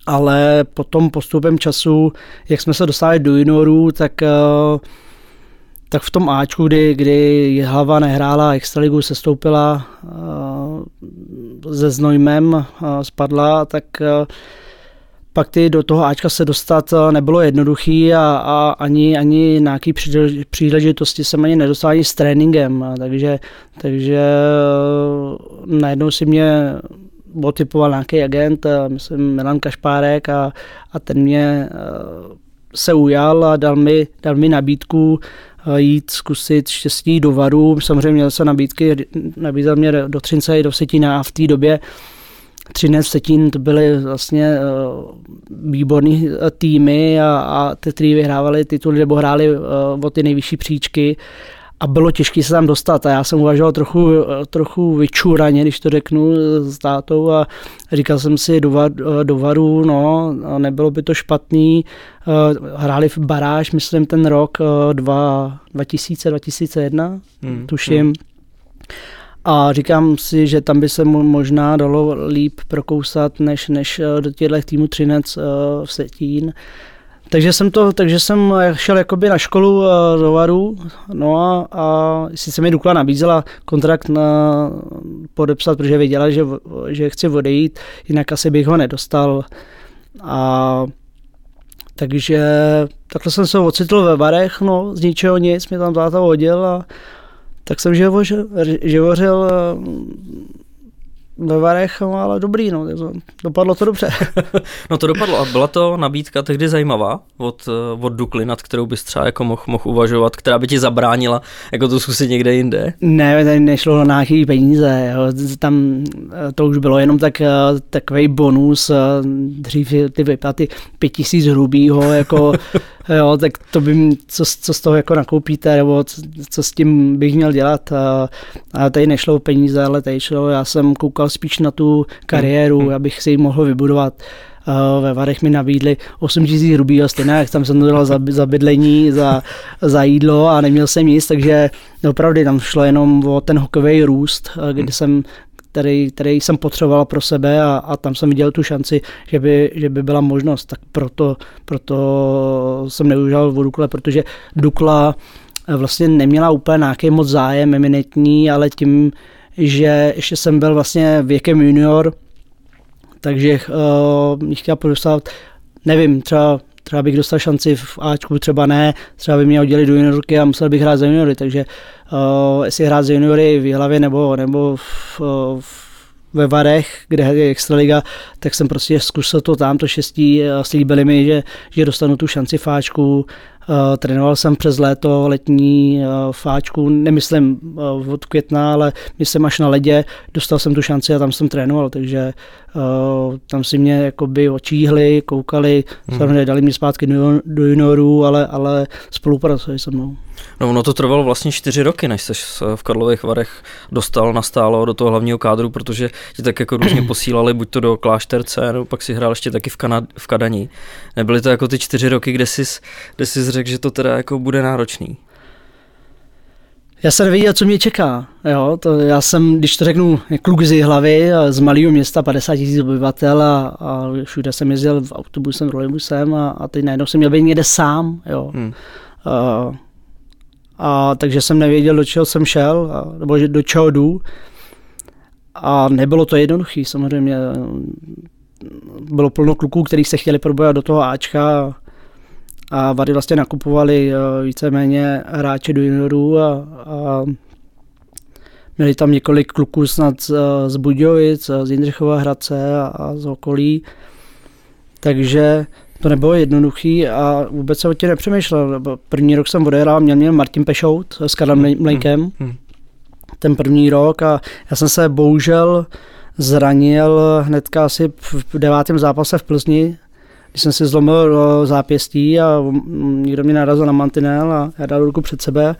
ale potom postupem času, jak jsme se dostali do juniorů, tak, eh, tak v tom Ačku, kdy, kdy hlava nehrála extraligu, se stoupila se eh, Znojmem, eh, spadla, tak pak ty do toho Ačka se dostat eh, nebylo jednoduchý a, a ani, ani nějaký příležitosti jsem ani nedostal ani s tréninkem, takže, takže eh, najednou si mě otypoval nějaký agent, myslím Milan Kašpárek a, a ten mě se ujal a dal mi, dal mi nabídku jít zkusit štěstí do Varu. Samozřejmě měl se nabídky, nabízel mě do Třince i do Setina a v té době Třinec, Setín, to byly vlastně uh, výborný eh, týmy a, a ty, kteří vyhrávali tituly nebo hráli uh, o ty nejvyšší příčky a bylo těžké se tam dostat a já jsem uvažoval trochu, trochu vyčuraně, když to řeknu s tátou a říkal jsem si do, var, do varu, no, nebylo by to špatný. Hráli v baráž, myslím, ten rok 2000, 2001, hmm. tuším. Hmm. A říkám si, že tam by se mu možná dalo líp prokousat, než, než do těchto týmů Třinec v Setín. Takže jsem to, takže jsem šel jakoby na školu do Varu, no a, a sice mi Dukla nabízela kontrakt na podepsat, protože věděla, že, že chci odejít, jinak asi bych ho nedostal. A takže takhle jsem se ocitl ve Varech, no z ničeho nic, mě tam táta hodil a tak jsem živořil, živořil ve Varech, no, ale dobrý, no, dopadlo to dobře. no to dopadlo a byla to nabídka tehdy zajímavá od, eh, od Dukly, nad kterou bys třeba jako mohl, mohl uvažovat, která by ti zabránila jako to zkusit někde jinde? Ne, tady nešlo na nějaký peníze, jo. tam eh, to už bylo jenom tak, eh, takový bonus, dřív ty vyplaty pět tisíc hrubýho, jako jo, tak to by, co, co z toho jako nakoupíte, nebo co, co s tím bych měl dělat. A, a tady nešlo o peníze, ale tady šlo, já jsem koukal spíš na tu kariéru, hmm. abych si ji mohl vybudovat. Ve Varech mi nabídli 8 tisíc hrubýho stejně, jak tam jsem to dal za, za bydlení, za, za jídlo a neměl jsem nic, takže opravdu tam šlo jenom o ten hokejový růst, kdy hmm. jsem který, který jsem potřeboval pro sebe a, a tam jsem viděl tu šanci, že by, že by byla možnost. Tak proto, proto jsem neužal o Dukle, protože Dukla vlastně neměla úplně nějaký moc zájem eminentní, ale tím, že ještě jsem byl vlastně věkem junior, takže uh, mě chtěl podostat, nevím, třeba třeba bych dostal šanci v Ačku, třeba ne, třeba by mě hodili do juniorky a musel bych hrát za juniory, takže uh, jestli hrát za juniory v hlavě nebo, nebo v, v ve Varech, kde je Extraliga, tak jsem prostě zkusil to tam, to šestí, slíbili mi, že, že dostanu tu šanci fáčku, Uh, trénoval jsem přes léto letní uh, fáčku, nemyslím uh, od května, ale myslím až na ledě, dostal jsem tu šanci a tam jsem trénoval, takže tam si mě jakoby očíhli, koukali, hmm. samozřejmě dali mě zpátky do, do juniorů, ale, ale spolupracovali se mnou. No ono to trvalo vlastně čtyři roky, než se v Karlových Varech dostal nastálo do toho hlavního kádru, protože ti tak jako různě posílali buď to do Klášterce, nebo pak si hrál ještě taky v, Kanad- v Kadani. Nebyly to jako ty čtyři roky, kde jsi, kde jsi řekl, že to teda jako bude náročný? Já jsem nevěděl, co mě čeká. Jo, to já jsem, když to řeknu, kluk z hlavy, z malého města, 50 tisíc obyvatel a, a všude jsem jezdil v autobusem, rolejbusem a, a teď najednou jsem měl být někde sám. Jo. Hmm. A, a takže jsem nevěděl, do čeho jsem šel, a, nebo do čeho jdu. A nebylo to jednoduché, samozřejmě. Bylo plno kluků, kteří se chtěli probojovat do toho Ačka a Vady vlastně nakupovali eh, víceméně hráče do juniorů a, a měli tam několik kluků snad z, z Budějovic, z Jindřichova Hradce a, a z okolí. Takže to nebylo jednoduchý a vůbec se o tě nepřemýšlel. První rok jsem odehrál, měl měl Martin Pešout s Karlem hmm, Mlejkem. Hmm, hmm. Ten první rok a já jsem se bohužel zranil hnedka asi v devátém zápase v Plzni, když jsem si zlomil zápěstí a někdo mě narazil na mantinel a já dal ruku před sebe.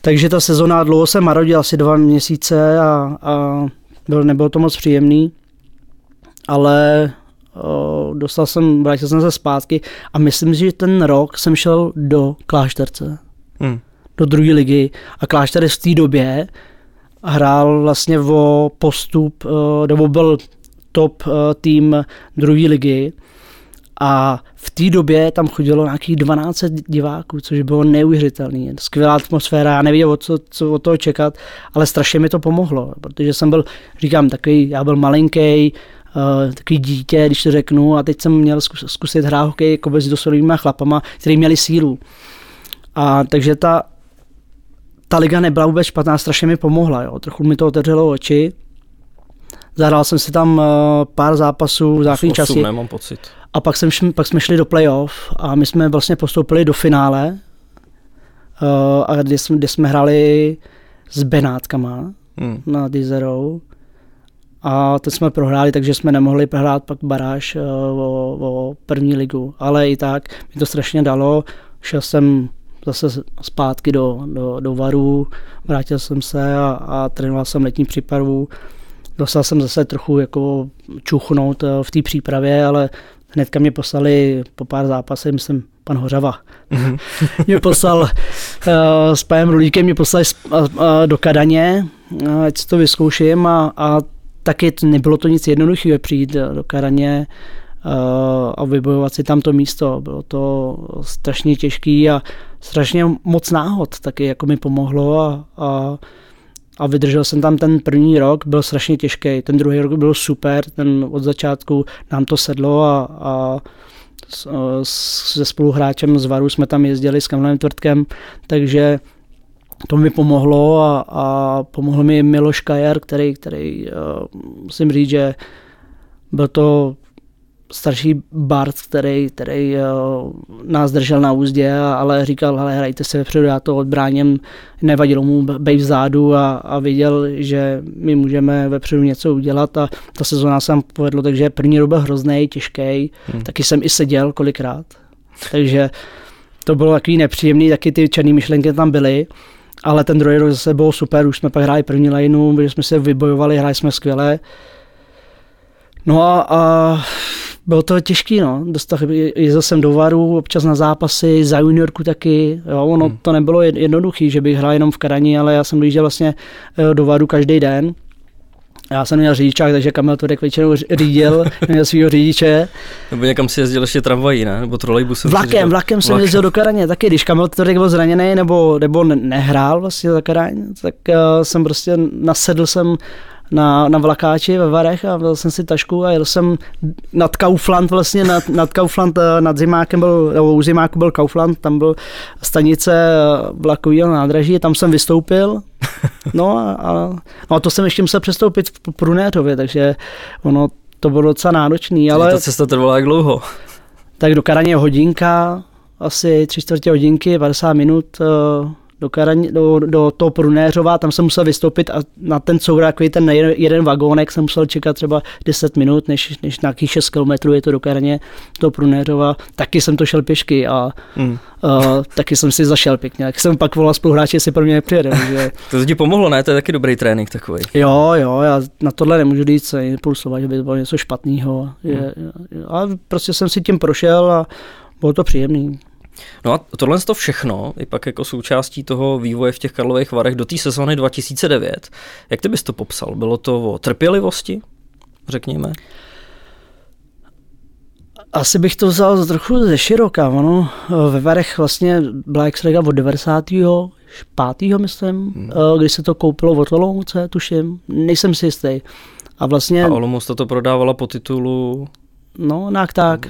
Takže ta sezona dlouho se marodil, asi dva měsíce a, a byl, nebylo to moc příjemný, ale dostal jsem, vrátil jsem se zpátky a myslím si, že ten rok jsem šel do Klášterce, hmm. do druhé ligy a Klášter v té době hrál vlastně o postup, nebo byl top tým druhé ligy a v té době tam chodilo nějakých 12 diváků, což bylo neuvěřitelné. Skvělá atmosféra, já nevěděl, co, co od toho čekat, ale strašně mi to pomohlo, protože jsem byl, říkám, takový, já byl malinký, takový dítě, když to řeknu, a teď jsem měl zkusit hrát hokej jako s dospělými chlapama, kteří měli sílu. A takže ta, ta liga nebyla vůbec špatná, strašně mi pomohla, jo. trochu mi to otevřelo oči. Zahrál jsem si tam uh, pár zápasů v základní časy. nemám pocit. A pak, jsem, pak jsme šli do playoff a my jsme vlastně postoupili do finále, uh, a kde jsme, kde jsme hráli s Benátkama hmm. na Dizerou. A to jsme prohráli, takže jsme nemohli prohrát pak baráž uh, o, o první ligu. Ale i tak mi to strašně dalo. Šel jsem zase zpátky do, do, do varu, vrátil jsem se a, a trénoval jsem letní přípravu. Dostal jsem zase trochu jako čuchnout eh, v té přípravě, ale hnedka mě poslali po pár zápasech, myslím, pan Hořava. Mm-hmm. mě poslal uh, s panem Rulíkem, mě poslali uh, do Kadaně, ať si to vyzkouším a, a taky nebylo to nic jednoduchého přijít do Kadaně uh, a vybojovat si tam to místo. Bylo to strašně těžký a strašně moc náhod taky jako mi pomohlo a, a a vydržel jsem tam ten první rok, byl strašně těžký, ten druhý rok byl super, ten od začátku nám to sedlo a, a se spoluhráčem z Varu jsme tam jezdili s Kamilem Tvrtkem, takže to mi pomohlo a, a pomohl mi Miloš Kajer, který, který uh, musím říct, že byl to starší Bart, který, který uh, nás držel na úzdě, ale říkal, hele, hrajte se vepředu, já to odbráním, nevadilo mu bej vzadu a, a viděl, že my můžeme vepředu něco udělat a ta sezóna se nám povedlo, takže první rok byl hrozný, těžký, hmm. taky jsem i seděl kolikrát, takže to bylo takový nepříjemný, taky ty černé myšlenky tam byly, ale ten druhý rok zase byl super, už jsme pak hráli první lineu, že jsme se vybojovali, hráli jsme skvěle. No a, a bylo to těžký, no. Dostal, jezdil jsem do Varu, občas na zápasy, za juniorku taky. Jo, ono hmm. to nebylo jednoduché, že bych hrál jenom v Karani, ale já jsem dojížděl vlastně eh, do Varu každý den. Já jsem měl řidičák, takže Kamil Turek většinou řídil, měl svého řidiče. Nebo někam si jezdil ještě tramvají, ne? Nebo trolejbusem? Vlakem, vlakem jsem jezdil do Karaně taky. Když Kamil Turek byl zraněný nebo, nebo nehrál vlastně za Karaň, tak uh, jsem prostě nasedl jsem na, na vlakáči ve Varech a vzal jsem si tašku a jel jsem nad Kaufland vlastně, nad, nad Kaufland, eh, nad Zimákem byl, nebo u Zimáku byl Kaufland, tam byl stanice eh, vlakového nádraží, tam jsem vystoupil, no a, a, no a to jsem ještě musel přestoupit v Prunétově, takže ono to bylo docela náročný, ale... Ta cesta trvala jak dlouho? Tak do Karaně hodinka, asi tři čtvrtě hodinky, 50 minut, uh, do, Karaň, do, do toho Prunéřova, tam jsem musel vystoupit a na ten courák, ten jeden vagónek jsem musel čekat třeba 10 minut, než, než nějakých 6 km je to do Karaně, do Prunéřova. Taky jsem to šel pěšky a mm. uh, taky jsem si zašel pěkně. Tak jsem pak volal spoluhráči, jestli pro mě nepřijede. Že... to ti pomohlo, ne? To je taky dobrý trénink takový. Jo, jo, já na tohle nemůžu říct impulsovat, že by bylo něco špatného. Mm. A prostě jsem si tím prošel a bylo to příjemný. No a tohle to všechno je pak jako součástí toho vývoje v těch Karlových Varech do té sezóny 2009. Jak ty bys to popsal? Bylo to o trpělivosti, řekněme? Asi bych to vzal trochu ze široka. Ono ve Varech vlastně byla Extraliga od 95. myslím, hmm. kdy se to koupilo od Olomouce, tuším. Nejsem si jistý. A vlastně... A Olomouc to prodávala po titulu No, nějak tak.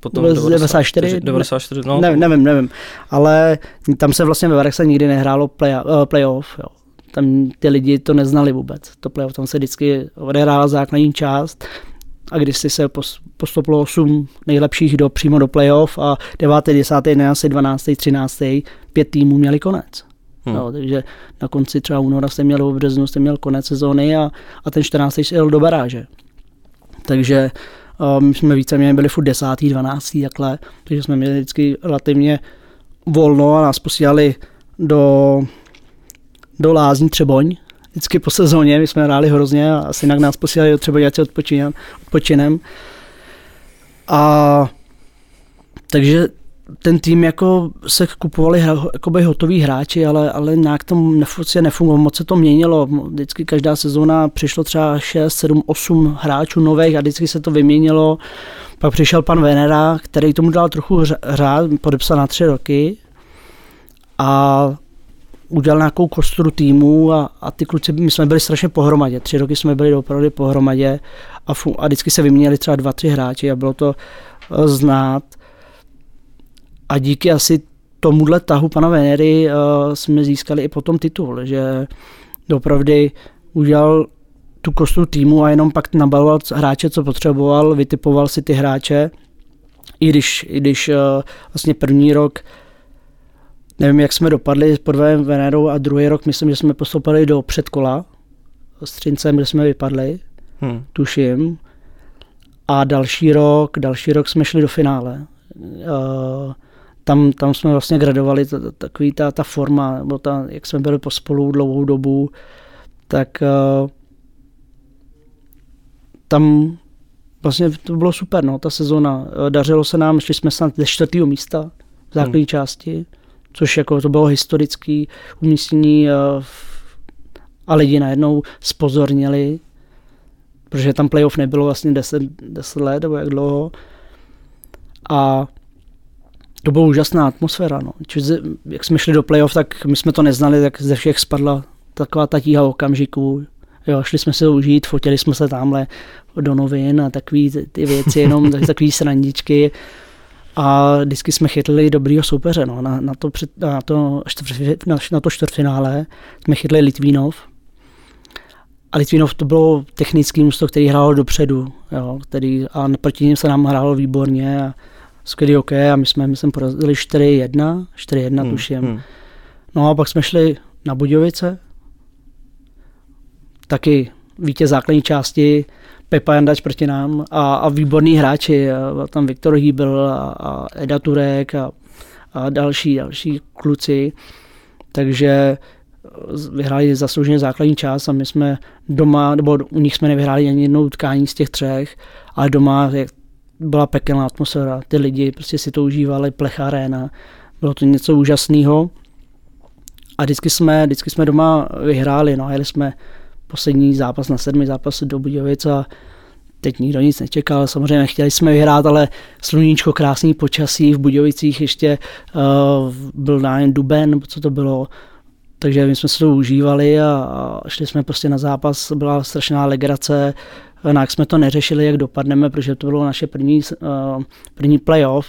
Potom 94? 94, no. Nevím, nevím, nevím. Ale tam se vlastně ve Varech se nikdy nehrálo play, uh, playoff. Jo. Tam ty lidi to neznali vůbec. To playoff tam se vždycky odehrála základní část a když si se postupilo 8 nejlepších do, přímo do playoff a 9., 10., 11., 12., 13., pět týmů měli konec. Hmm. No, takže na konci třeba února jste měl, v březnu jste měl konec sezóny a, a ten 14. jel do baráže. Takže my jsme víceméně byli furt desátý, dvanáctý takhle, takže jsme měli vždycky relativně volno a nás posílali do, do Lázní Třeboň, vždycky po sezóně, my jsme hráli hrozně a asi jinak nás posílali do Třeboň, ať se odpočinem. A takže ten tým jako se kupovali jakoby hotoví hráči, ale, ale nějak to nefuce nefungovalo, moc se to měnilo. Vždycky každá sezóna přišlo třeba 6, 7, 8 hráčů nových a vždycky se to vyměnilo. Pak přišel pan Venera, který tomu dal trochu řád, podepsal na tři roky a udělal nějakou kostru týmu a, a ty kluci, my jsme byli strašně pohromadě, tři roky jsme byli opravdu pohromadě a, fu, a vždycky se vyměnili třeba dva, tři hráči a bylo to uh, znát. A díky asi tomuhle tahu pana Venery uh, jsme získali i potom titul, že opravdu udělal tu kostru týmu a jenom pak nabaloval hráče, co potřeboval, vytipoval si ty hráče, i když, i když uh, vlastně první rok nevím, jak jsme dopadli s podvém Venerou a druhý rok myslím, že jsme postoupili do předkola s Třincem, kde jsme vypadli, hmm. tuším. A další rok, další rok jsme šli do finále. Uh, tam, tam jsme vlastně gradovali t- takový ta, ta forma, nebo ta, jak jsme byli pospolu dlouhou dobu, tak uh, tam vlastně to bylo super, no, ta sezona. Dařilo se nám, šli jsme snad ze čtvrtého místa v základní hmm. části, což jako to bylo historický umístění uh, a lidi najednou spozornili, protože tam playoff nebylo vlastně 10, 10 let, nebo jak dlouho. A to byla úžasná atmosféra. No. Čiže, jak jsme šli do playoff, tak my jsme to neznali, tak ze všech spadla taková ta tíha okamžiků. Jo, šli jsme se užít, fotili jsme se tamhle do novin a takové ty, věci, jenom takové srandičky. A vždycky jsme chytli dobrýho soupeře. No. Na, na, to před, na, to čtvrt, na, na to čtvrtfinále jsme chytli Litvínov. A Litvínov to bylo technický musto, který hrál dopředu. Jo, který, a proti něm se nám hrálo výborně. A, skvělý OK a my jsme, myslím, porazili 4-1, 4-1 hmm, tuším. Hmm. No a pak jsme šli na Budějovice, taky vítěz základní části, Pepa Jandač proti nám a, a výborní hráči, a tam Viktor Hýbl a, a Eda Turek a, a další, další kluci, takže vyhráli zaslouženě základní část a my jsme doma, nebo u nich jsme nevyhráli ani jednou utkání z těch třech, ale doma, jak byla pekelná atmosféra, ty lidi prostě si to užívali, plecha arena, bylo to něco úžasného. A vždycky jsme, vždycky jsme doma vyhráli, no, jeli jsme poslední zápas na sedmi zápas do Budějovic a teď nikdo nic nečekal. Samozřejmě chtěli jsme vyhrát, ale sluníčko, krásný počasí v Budějovicích ještě uh, byl nájem duben, co to bylo. Takže my jsme se to užívali a, šli jsme prostě na zápas, byla strašná legrace, Jinak jsme to neřešili, jak dopadneme, protože to bylo naše první, první playoff.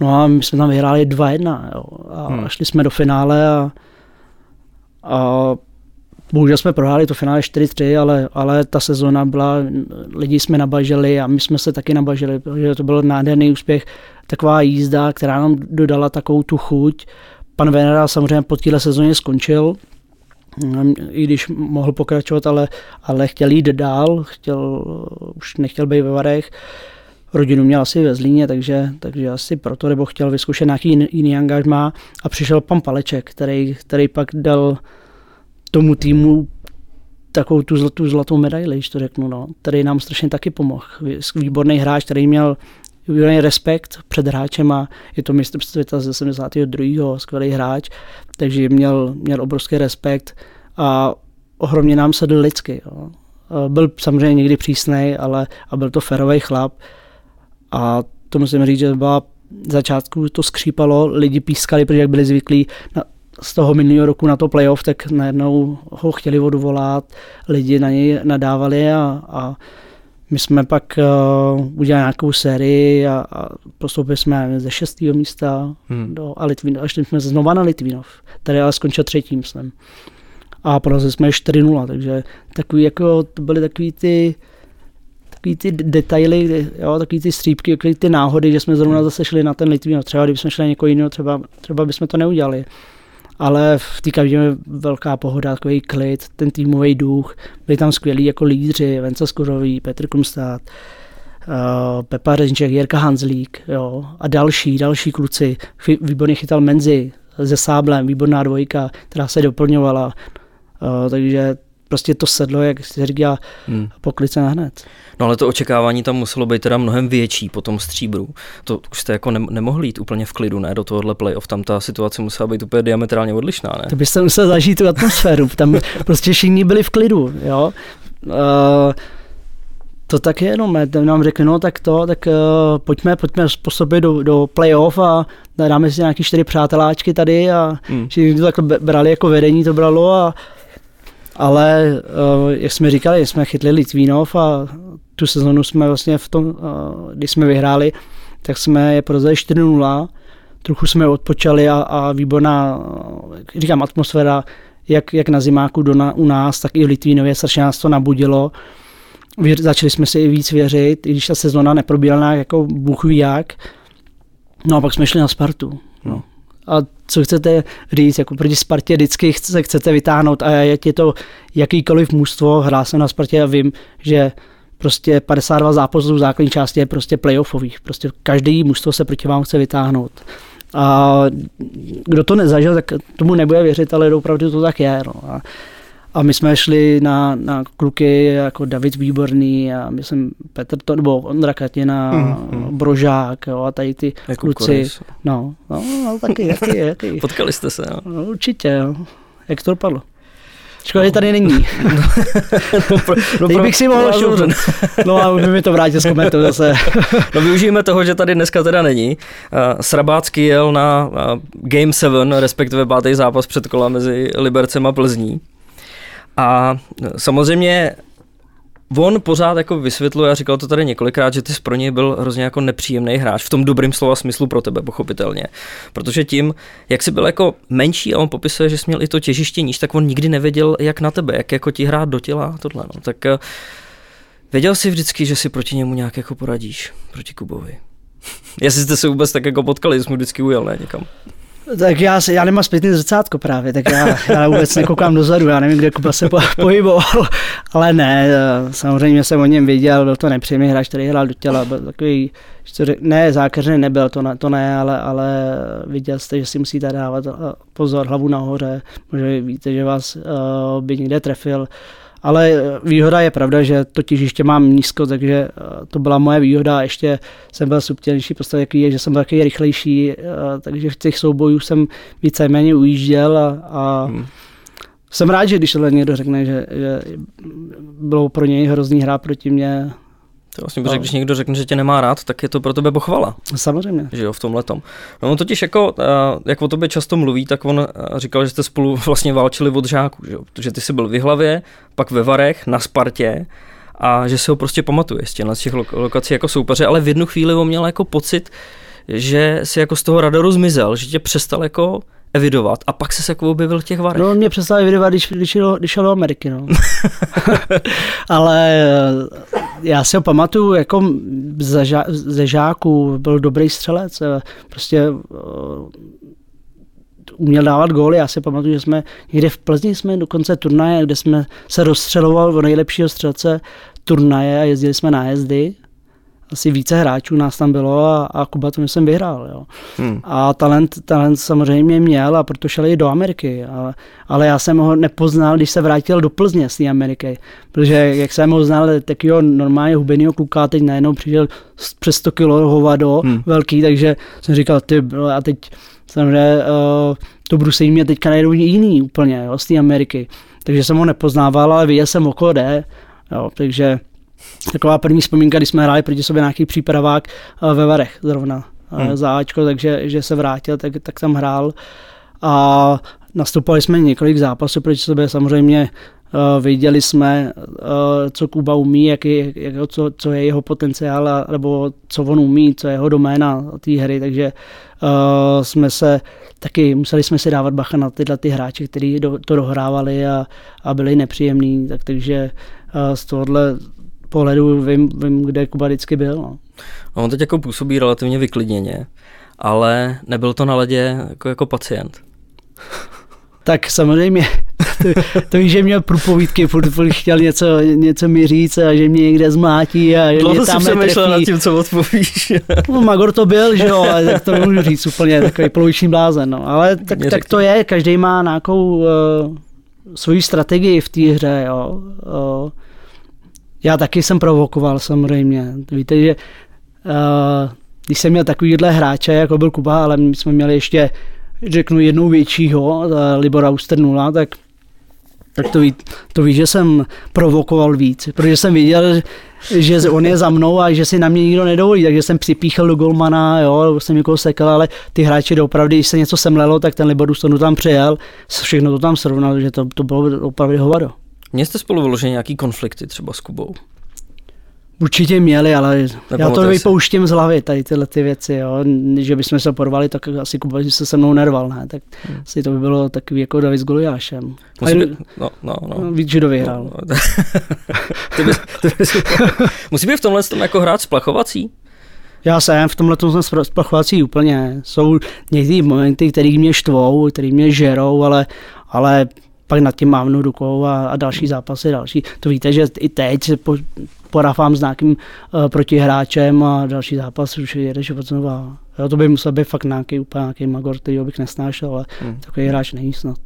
No a my jsme tam vyhráli 2-1 jo. a hmm. šli jsme do finále a, a bohužel jsme prohráli to finále 4-3, ale, ale ta sezona byla, lidi jsme nabažili a my jsme se taky nabažili, protože to byl nádherný úspěch, taková jízda, která nám dodala takovou tu chuť. Pan Venera samozřejmě po téhle sezóně skončil, i když mohl pokračovat, ale, ale chtěl jít dál, chtěl, už nechtěl být ve Varech. Rodinu měl asi ve Zlíně, takže, takže asi proto, nebo chtěl vyzkoušet nějaký jiný, angažmá a přišel pan Paleček, který, který pak dal tomu týmu takovou tu, zlatou, zlatou medaili, když to řeknu, no, který nám strašně taky pomohl. Výborný hráč, který měl výborný respekt před hráčem a je to mistr světa ze 72. skvělý hráč, takže měl, měl obrovský respekt a ohromně nám sedl lidsky. Jo. Byl samozřejmě někdy přísný, ale a byl to ferový chlap a to musím říct, že byla začátku to skřípalo, lidi pískali, protože jak byli zvyklí na, z toho minulého roku na to playoff, tak najednou ho chtěli odvolat, lidi na něj nadávali a, a my jsme pak uh, udělali nějakou sérii a, a postoupili jsme ze šestého místa hmm. do a Litvinov, a šli jsme znova na Litvinov, tady ale skončil třetím jsem. A porazili jsme 4-0, takže takový jako, to byly takový ty takový ty detaily, jo, takový ty střípky, takový ty náhody, že jsme zrovna zase šli na ten Litvinov. Třeba kdybychom šli na někoho jiného, třeba, třeba bychom to neudělali ale v té kabině velká pohoda, takový klid, ten týmový duch, byli tam skvělí jako lídři, Vence Skurový, Petr Kumstát, uh, Pepa Řenček, Jirka Hanzlík jo, a další, další kluci. Výborně chytal Menzi se Sáblem, výborná dvojka, která se doplňovala. Uh, takže prostě to sedlo, jak se říká, hmm. poklice na hned. No ale to očekávání tam muselo být teda mnohem větší po tom stříbru. To už jste jako ne- nemohli jít úplně v klidu, ne, do tohohle playoff. Tam ta situace musela být úplně diametrálně odlišná, ne? To byste musel zažít tu atmosféru. Tam prostě všichni byli v klidu, jo. Uh, to tak je, no, nám řekli, no tak to, tak uh, pojďme, pojďme po sobě do, do playoff a dáme si nějaký čtyři přáteláčky tady a hmm. že to tak brali jako vedení, to bralo a ale uh, jak jsme říkali, jsme chytli Litvínov a tu sezonu jsme vlastně v tom, uh, když jsme vyhráli, tak jsme je prodali 4-0, trochu jsme odpočali a, a výborná, říkám, atmosféra, jak, jak na zimáku do na, u nás, tak i v Litvínově, strašně nás to nabudilo. Věř, začali jsme si i víc věřit, i když ta sezona neprobíhala jako bůh ví jak. No a pak jsme šli na Spartu. A co chcete říct, jako proti Spartě vždycky se chcete vytáhnout a je to jakýkoliv mužstvo, hrál jsem na Spartě a vím, že prostě 52 zápasů v základní části je prostě playoffových. Prostě každý mužstvo se proti vám chce vytáhnout. A kdo to nezažil, tak tomu nebude věřit, ale opravdu to tak je. No. A, a my jsme šli na, na kluky jako David Výborný a myslím Petr to, nebo Ondra Katina, mm, mm. Brožák jo, a tady ty jako kluci. No, no, no, taky, taky, taky. Potkali jste se, jo? No, určitě, jo. Jak to dopadlo? Škoda, že tady není. no, pro, no, Teď bych si mohl šup. No a už by mi to vrátil z komentu zase. no využijeme toho, že tady dneska teda není. Uh, Srabácký jel na uh, Game 7, respektive pátý zápas před kola mezi Libercem a Plzní. A samozřejmě On pořád jako vysvětluje, a říkal to tady několikrát, že ty jsi pro něj byl hrozně jako nepříjemný hráč, v tom dobrým slova smyslu pro tebe, pochopitelně. Protože tím, jak jsi byl jako menší a on popisuje, že jsi měl i to těžiště níž, tak on nikdy nevěděl, jak na tebe, jak jako ti hrát do těla tohle. No. Tak eh, věděl jsi vždycky, že si proti němu nějak jako poradíš, proti Kubovi. Jestli jste se vůbec tak jako potkali, jsi mu vždycky ujel, ne, někam. Tak já, já nemám zpětný zrcátko právě, tak já, já vůbec nekoukám dozadu, já nevím, kde Kuba se po, pohyboval, ale ne, samozřejmě jsem o něm viděl, byl to nepříjemný hráč, který hrál do těla, byl takový, ne, zákeřný nebyl, to ne, to ne ale, ale viděl jste, že si musíte dávat pozor, hlavu nahoře, možná víte, že vás uh, by někde trefil, ale výhoda je pravda, že to těžiště mám nízko, takže eh, to byla moje výhoda. Ještě jsem byl subtilnější postavě, jaký že jsem byl taky rychlejší, eh, takže v těch soubojů jsem víceméně ujížděl a, a hmm. jsem rád, že když tohle někdo řekne, že, že bylo pro něj hrozný hra proti mě, to vlastně, protože když někdo řekne, že tě nemá rád, tak je to pro tebe pochvala. Samozřejmě. Že jo, v tom. No on totiž jako, eh, jak o tobě často mluví, tak on eh, říkal, že jste spolu vlastně válčili od žáků, že jo? Protože ty jsi byl v hlavě, pak ve Varech, na Spartě a že si ho prostě pamatuje z těch lokací jako soupeře, ale v jednu chvíli on měl jako pocit, že si jako z toho radaru zmizel, že tě přestal jako evidovat a pak se jako objevil v těch varech. No, mě přestal evidovat, když, když, šel, když šel do Ameriky, no. Ale eh, já si ho pamatuju, jako ze, žá, ze žáků byl dobrý střelec, eh, prostě uh, uměl dávat góly. Já si pamatuju, že jsme někde v Plzni jsme dokonce turnaje, kde jsme se rozstřelovali o nejlepšího střelce turnaje a jezdili jsme na jezdy asi více hráčů nás tam bylo a, a Kuba to jsem vyhrál. Jo. Hmm. A talent, talent samozřejmě měl a proto šel i do Ameriky. Ale, ale já jsem ho nepoznal, když se vrátil do Plzně z té Ameriky. Protože jak jsem ho znal, takového normálně hubenýho kluka, teď najednou přišel přes 100 kg hovado hmm. velký, takže jsem říkal, ty a teď samozřejmě uh, to brusení mě teďka najednou jiný úplně jo, z té Ameriky. Takže jsem ho nepoznával, ale viděl jsem oko jde. Jo, takže taková první vzpomínka, když jsme hráli proti sobě nějaký přípravák eh, ve Varech zrovna eh, hmm. za Ačko, takže že se vrátil, tak, tak tam hrál a nastupovali jsme několik zápasů proti sobě, samozřejmě Uh, viděli jsme, uh, co Kuba umí, jak je, jak, co, co je jeho potenciál, a, nebo co on umí, co je jeho doména té hry, takže uh, jsme se taky museli jsme si dávat bacha na tyhle ty hráče, kteří do, to dohrávali a, a byli nepříjemní, tak takže uh, z tohohle pohledu vím, vím kde Kuba vždycky byl. No. no. On teď jako působí relativně vyklidněně, ale nebyl to na ledě jako, jako pacient. tak samozřejmě, to, to že měl průpovídky, furt, furt chtěl něco, něco mi říct a že mě někde zmátí a že Dlouho mě tam přemýšlel nad tím, co odpovíš. no, Magor to byl, že jo, ale tak to nemůžu říct úplně, takový poloviční blázen, no. ale tak, tak to je, každý má nějakou uh, svoji strategii v té hře, jo. Uh, já taky jsem provokoval samozřejmě. Víte, že uh, když jsem měl takovýhle hráče, jako byl Kuba, ale my jsme měli ještě, řeknu, jednou většího, uh, Libora 0, tak tak to ví, to ví, že jsem provokoval víc, protože jsem viděl, že on je za mnou a že si na mě nikdo nedovolí, takže jsem připíchl do golmana, jo, jsem někoho sekal, ale ty hráči opravdu, když se něco semlelo, tak ten Libodus to tam přijel, všechno to tam srovnal, že to, to bylo opravdu hovado. Měli jste spolu vyloženě nějaký konflikty třeba s Kubou? Určitě měli, ale já to vypouštím z hlavy, tady tyhle ty věci, jo. Že bychom se porvali, tak asi Kuba se se mnou nerval, ne? Tak hmm. asi to by bylo takový jako David s Goliášem. Musí být, no, no, no. Víc, že dovyhrál. No, no. ty bys, ty bys, musí být v tomhle tom jako hrát splachovací? Já jsem v tomhle tom jsem splachovací úplně. Jsou některé momenty, které mě štvou, které mě žerou, ale, ale pak nad tím mávnu rukou a, a další zápasy, další. To víte, že i teď se po, porafám s nějakým uh, protihráčem a další zápas už jedeš od znova. Jo, to by musel být fakt nějaký úplně nějaký magor, který bych nesnášel, ale hmm. takový hráč není snad.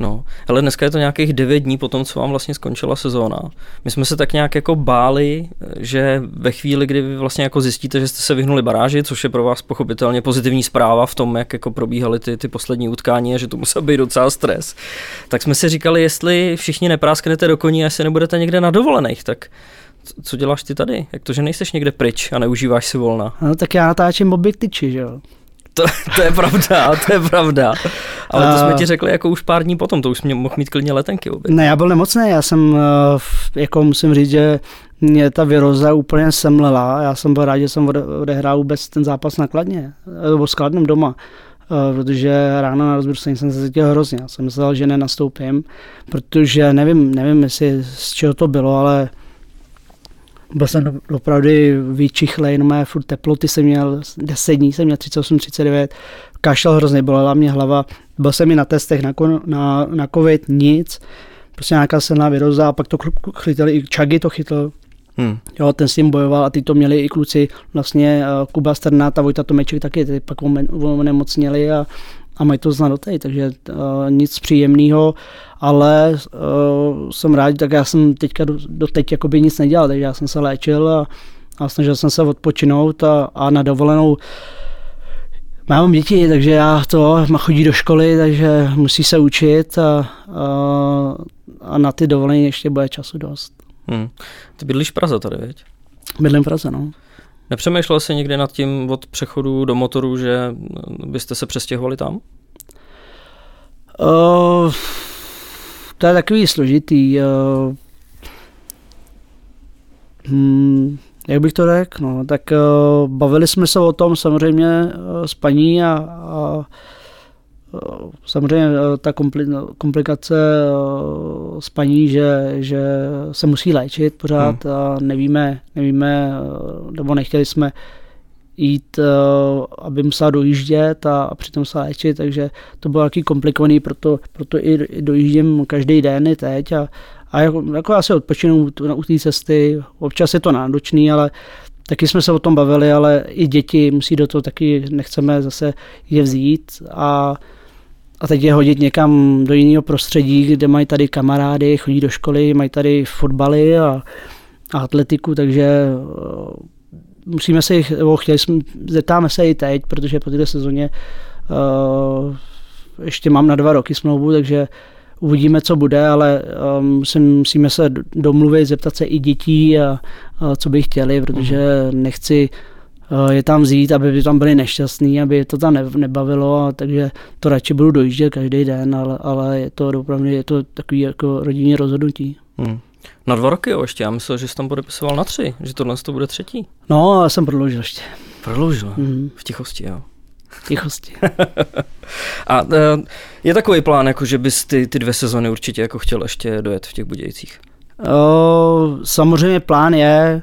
No, ale dneska je to nějakých 9 dní po tom, co vám vlastně skončila sezóna. My jsme se tak nějak jako báli, že ve chvíli, kdy vy vlastně jako zjistíte, že jste se vyhnuli baráži, což je pro vás pochopitelně pozitivní zpráva v tom, jak jako probíhaly ty, ty poslední utkání a že to musel být docela stres, tak jsme si říkali, jestli všichni neprásknete do koní a jestli nebudete někde na dovolených, tak co děláš ty tady? Jak to, že nejseš někde pryč a neužíváš si volna? No tak já natáčím objektyči, že jo. To, to je pravda, to je pravda. Ale to jsme ti řekli jako už pár dní potom, to už mě mohl mít klidně letenky. Obě. Ne, já byl nemocný, já jsem, eh, jako musím říct, že mě ta viroza úplně semlela. Já jsem byl rád, že jsem odehrál vůbec ten zápas na Kladně, nebo s Kladnem doma eh, protože ráno na rozbrusení jsem se cítil hrozně. Já jsem myslel, že nenastoupím, protože nevím, nevím, jestli z čeho to bylo, ale byl jsem opravdu vyčichlej, no mé furt teploty jsem měl 10 dní, jsem měl 38, 39, kašel hrozně, bolela mě hlava, byl jsem mi na testech na, na, na covid, nic, prostě nějaká silná viroza a pak to chytili, i Čagy to chytl, Hmm. Jo, ten s tím bojoval a ty to měli i kluci, vlastně uh, Kuba Strnát a Vojta Tomeček taky, ty pak onemocněli a a mají to znát dotej, takže uh, nic příjemného, ale uh, jsem rád, tak já jsem teďka do, do teď jakoby nic nedělal, takže já jsem se léčil a, a snažil jsem se odpočinout a, a na dovolenou Mám děti, takže já to, má chodí do školy, takže musí se učit a, a, a na ty dovolení ještě bude času dost. Hmm. Ty bydlíš v Praze tady, veď? Bydlím v Praze, no. Nepřemýšlel jsi někdy nad tím od přechodu do motoru, že byste se přestěhovali tam? Uh, to je takový složitý. Uh, hmm, jak bych to řekl? No, tak uh, bavili jsme se o tom samozřejmě uh, s paní a, a Samozřejmě eh, ta komplikace eh, s paní, že, že se musí léčit pořád hmm. a nevíme, nevíme, eh, nebo nechtěli jsme jít, aby musela dojíždět a přitom se léčit, takže to bylo taky komplikovaný, proto, proto i dojíždím každý den i teď a, a jako, jako já se odpočinu u té cesty, občas je to náročný, ale taky jsme se o tom bavili, ale i děti musí do toho taky, nechceme zase je vzít a a teď je hodit někam do jiného prostředí, kde mají tady kamarády, chodí do školy, mají tady fotbaly a, a atletiku, takže uh, musíme se jich, nebo chtěli jsme, zeptáme se i teď, protože po této sezóně uh, ještě mám na dva roky smlouvu, takže uvidíme, co bude, ale um, musíme se domluvit, zeptat se i dětí, a, a co by chtěli, protože mhm. nechci Eh, je tam vzít, aby tam byli nešťastní, aby to tam nebavilo, a takže to radši budu dojíždět každý den, ale, ale je to opravdu je to takový jako rodinný rozhodnutí. Hmm. Na dva roky jo, ještě, já myslel, že jsi tam podepisoval na tři, že tohle to bude třetí. No, ale jsem prodloužil ještě. Prodloužil? Hmm. V tichosti, jo. V tichosti. a uh, je takový plán, jako že bys ty, ty dvě sezony určitě jako chtěl ještě dojet v těch Budějcích? Uh, samozřejmě plán je,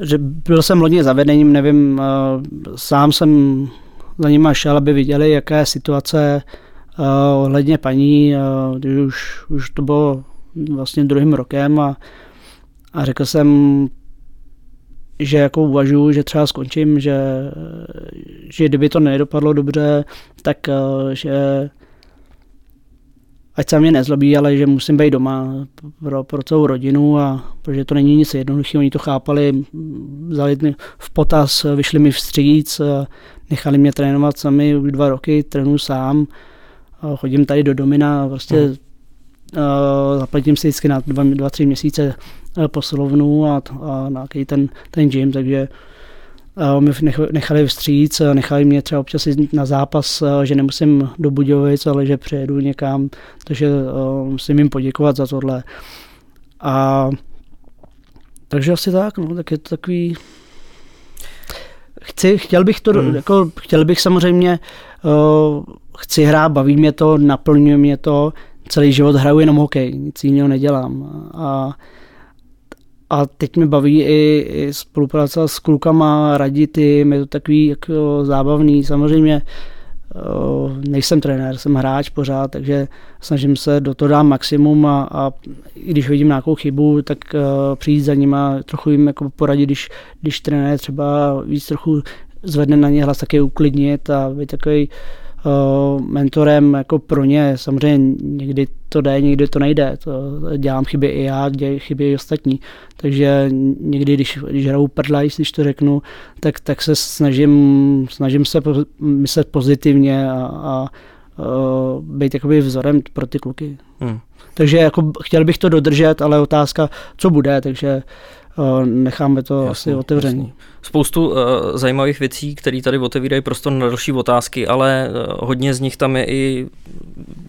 že byl jsem lodně zavedením, nevím, uh, sám jsem za nima šel, aby viděli, jaká je situace uh, ohledně paní, uh, když už, už to bylo vlastně druhým rokem a, a řekl jsem, že jako uvažuji, že třeba skončím, že, že kdyby to nedopadlo dobře, tak že ať se mě nezlobí, ale že musím být doma pro, pro celou rodinu a protože to není nic jednoduchého, oni to chápali, vzali v potaz, vyšli mi vstříc, nechali mě trénovat sami už dva roky, trénuji sám, chodím tady do Domina, prostě hmm. zaplatím si vždycky na dva, dva tři měsíce posilovnu a, a nějaký ten, ten gym, takže mi nechali vstříc, nechali mě třeba občas jít na zápas, že nemusím do Budějovic, ale že přijedu někam, takže musím jim poděkovat za tohle. A takže asi tak, no, tak je to takový... Chci, chtěl bych to, hmm. jako, chtěl bych samozřejmě, uh, chci hrát, baví mě to, naplňuje mě to, celý život hraju jenom hokej, nic jiného nedělám. A, a teď mi baví i, i spolupracovat s klukama, radit jim, je to takový jako zábavný. Samozřejmě nejsem trenér, jsem hráč pořád, takže snažím se do toho dát maximum a, a i když vidím nějakou chybu, tak uh, přijít za nima, trochu jim jako poradit, když, když trenér třeba víc trochu zvedne na ně hlas, tak je uklidnit a být takový uh, mentorem jako pro ně. Samozřejmě někdy to jde, někdy to nejde. To dělám chyby i já, dělám chyby i ostatní. Takže někdy, když, když hraju prdlajs, když to řeknu, tak, tak se snažím, snažím se myslet pozitivně a, a uh, být jakoby vzorem pro ty kluky. Hmm. Takže jako chtěl bych to dodržet, ale otázka, co bude, takže necháme to jasný, asi otevřený. Jasný spoustu uh, zajímavých věcí, které tady otevírají prostor na další otázky, ale uh, hodně z nich tam je i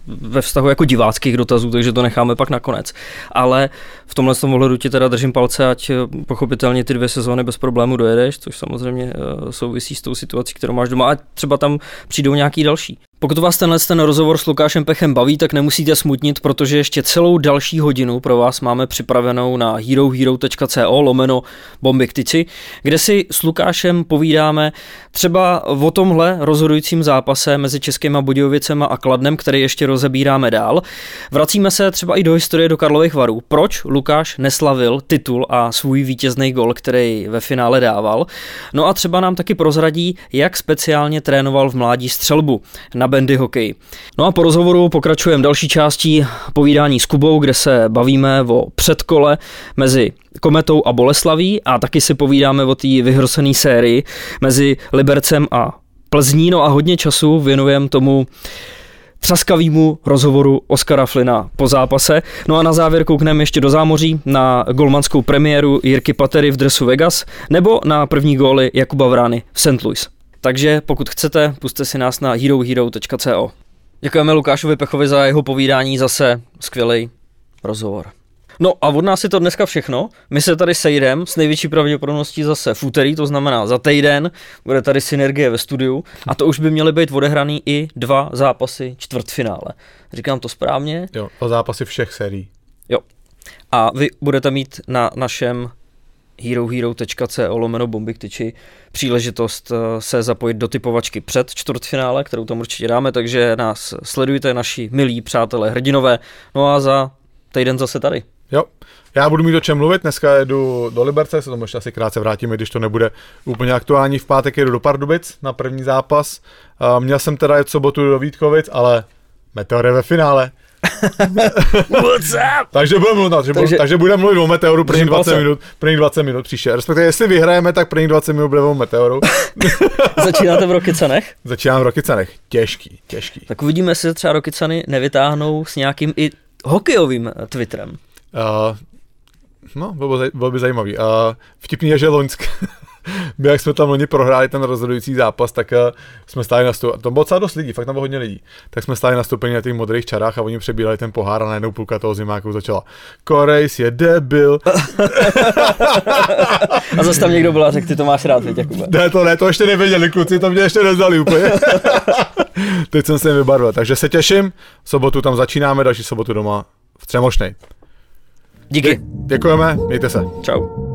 ve vztahu jako diváckých dotazů, takže to necháme pak nakonec. Ale v tomhle tom ohledu ti teda držím palce, ať eh, pochopitelně ty dvě sezóny bez problému dojedeš, což samozřejmě uh, souvisí s tou situací, kterou máš doma, a třeba tam přijdou nějaký další. Pokud vás tenhle ten rozhovor s Lukášem Pechem baví, tak nemusíte smutnit, protože ještě celou další hodinu pro vás máme připravenou na herohero.co lomeno bombiktici, kde si s Lukášem povídáme třeba o tomhle rozhodujícím zápase mezi Českýma Budějovicema a Kladnem, který ještě rozebíráme dál. Vracíme se třeba i do historie do Karlových varů. Proč Lukáš neslavil titul a svůj vítězný gol, který ve finále dával? No a třeba nám taky prozradí, jak speciálně trénoval v mládí střelbu na bandy hokej. No a po rozhovoru pokračujeme další částí povídání s Kubou, kde se bavíme o předkole mezi Kometou a Boleslaví a taky si povídáme o té vyhrosené sérii mezi Libercem a Plzní, no a hodně času věnujeme tomu třaskavýmu rozhovoru Oskara Flina po zápase. No a na závěr koukneme ještě do zámoří na golmanskou premiéru Jirky Patery v dresu Vegas nebo na první góly Jakuba Vrány v St. Louis. Takže pokud chcete, puste si nás na herohero.co. Děkujeme Lukášovi Pechovi za jeho povídání, zase skvělý rozhovor. No a od nás je to dneska všechno. My se tady sejdeme s největší pravděpodobností zase v úterý, to znamená za týden. Bude tady synergie ve studiu a to už by měly být odehraný i dva zápasy čtvrtfinále. Říkám to správně? Jo, o zápasy všech sérií. Jo. A vy budete mít na našem herohero.co lomeno bombiktyči příležitost eh, se zapojit do typovačky před čtvrtfinále, kterou tam určitě dáme, takže nás sledujte, naši milí přátelé hrdinové. No a za týden zase tady. Jo, já budu mít o čem mluvit, dneska jedu do Liberce, se tomu ještě asi krátce vrátíme, když to nebude úplně aktuální. V pátek jedu do Pardubic na první zápas. Měl jsem teda jet sobotu do Vítkovic, ale Meteor je ve finále. What's up? takže budeme mluvit, takže, takže, takže budeme mluvit o Meteoru první 20 minut, první 20 minut příště. Respektive, jestli vyhrajeme, tak první 20 minut bude o Meteoru. Začínáte v Rokycanech? Začínám v Rokycanech. Těžký, těžký. Tak uvidíme, jestli třeba Rokycany nevytáhnou s nějakým i hokejovým Twitterem. Uh, no, bylo, by, bylo by zajímavý. Uh, vtipný je, že Loňsk, my jak jsme tam loni prohráli ten rozhodující zápas, tak uh, jsme stáli na stupu, to bylo docela dost lidí, fakt tam bylo hodně lidí, tak jsme stáli na stupeni na těch modrých čarách a oni přebírali ten pohár a najednou půlka toho zimáku začala Korejs je debil. a zase tam někdo byl a řekl, ty to máš rád, teď, Jakube. Ne, to ne, to ještě nevěděli, kluci, to mě ještě nezdali úplně. teď jsem se jim vybarvil, takže se těším, v sobotu tam začínáme, další sobotu doma v Třemošnej. Díky. Děkujeme, mějte se. Čau.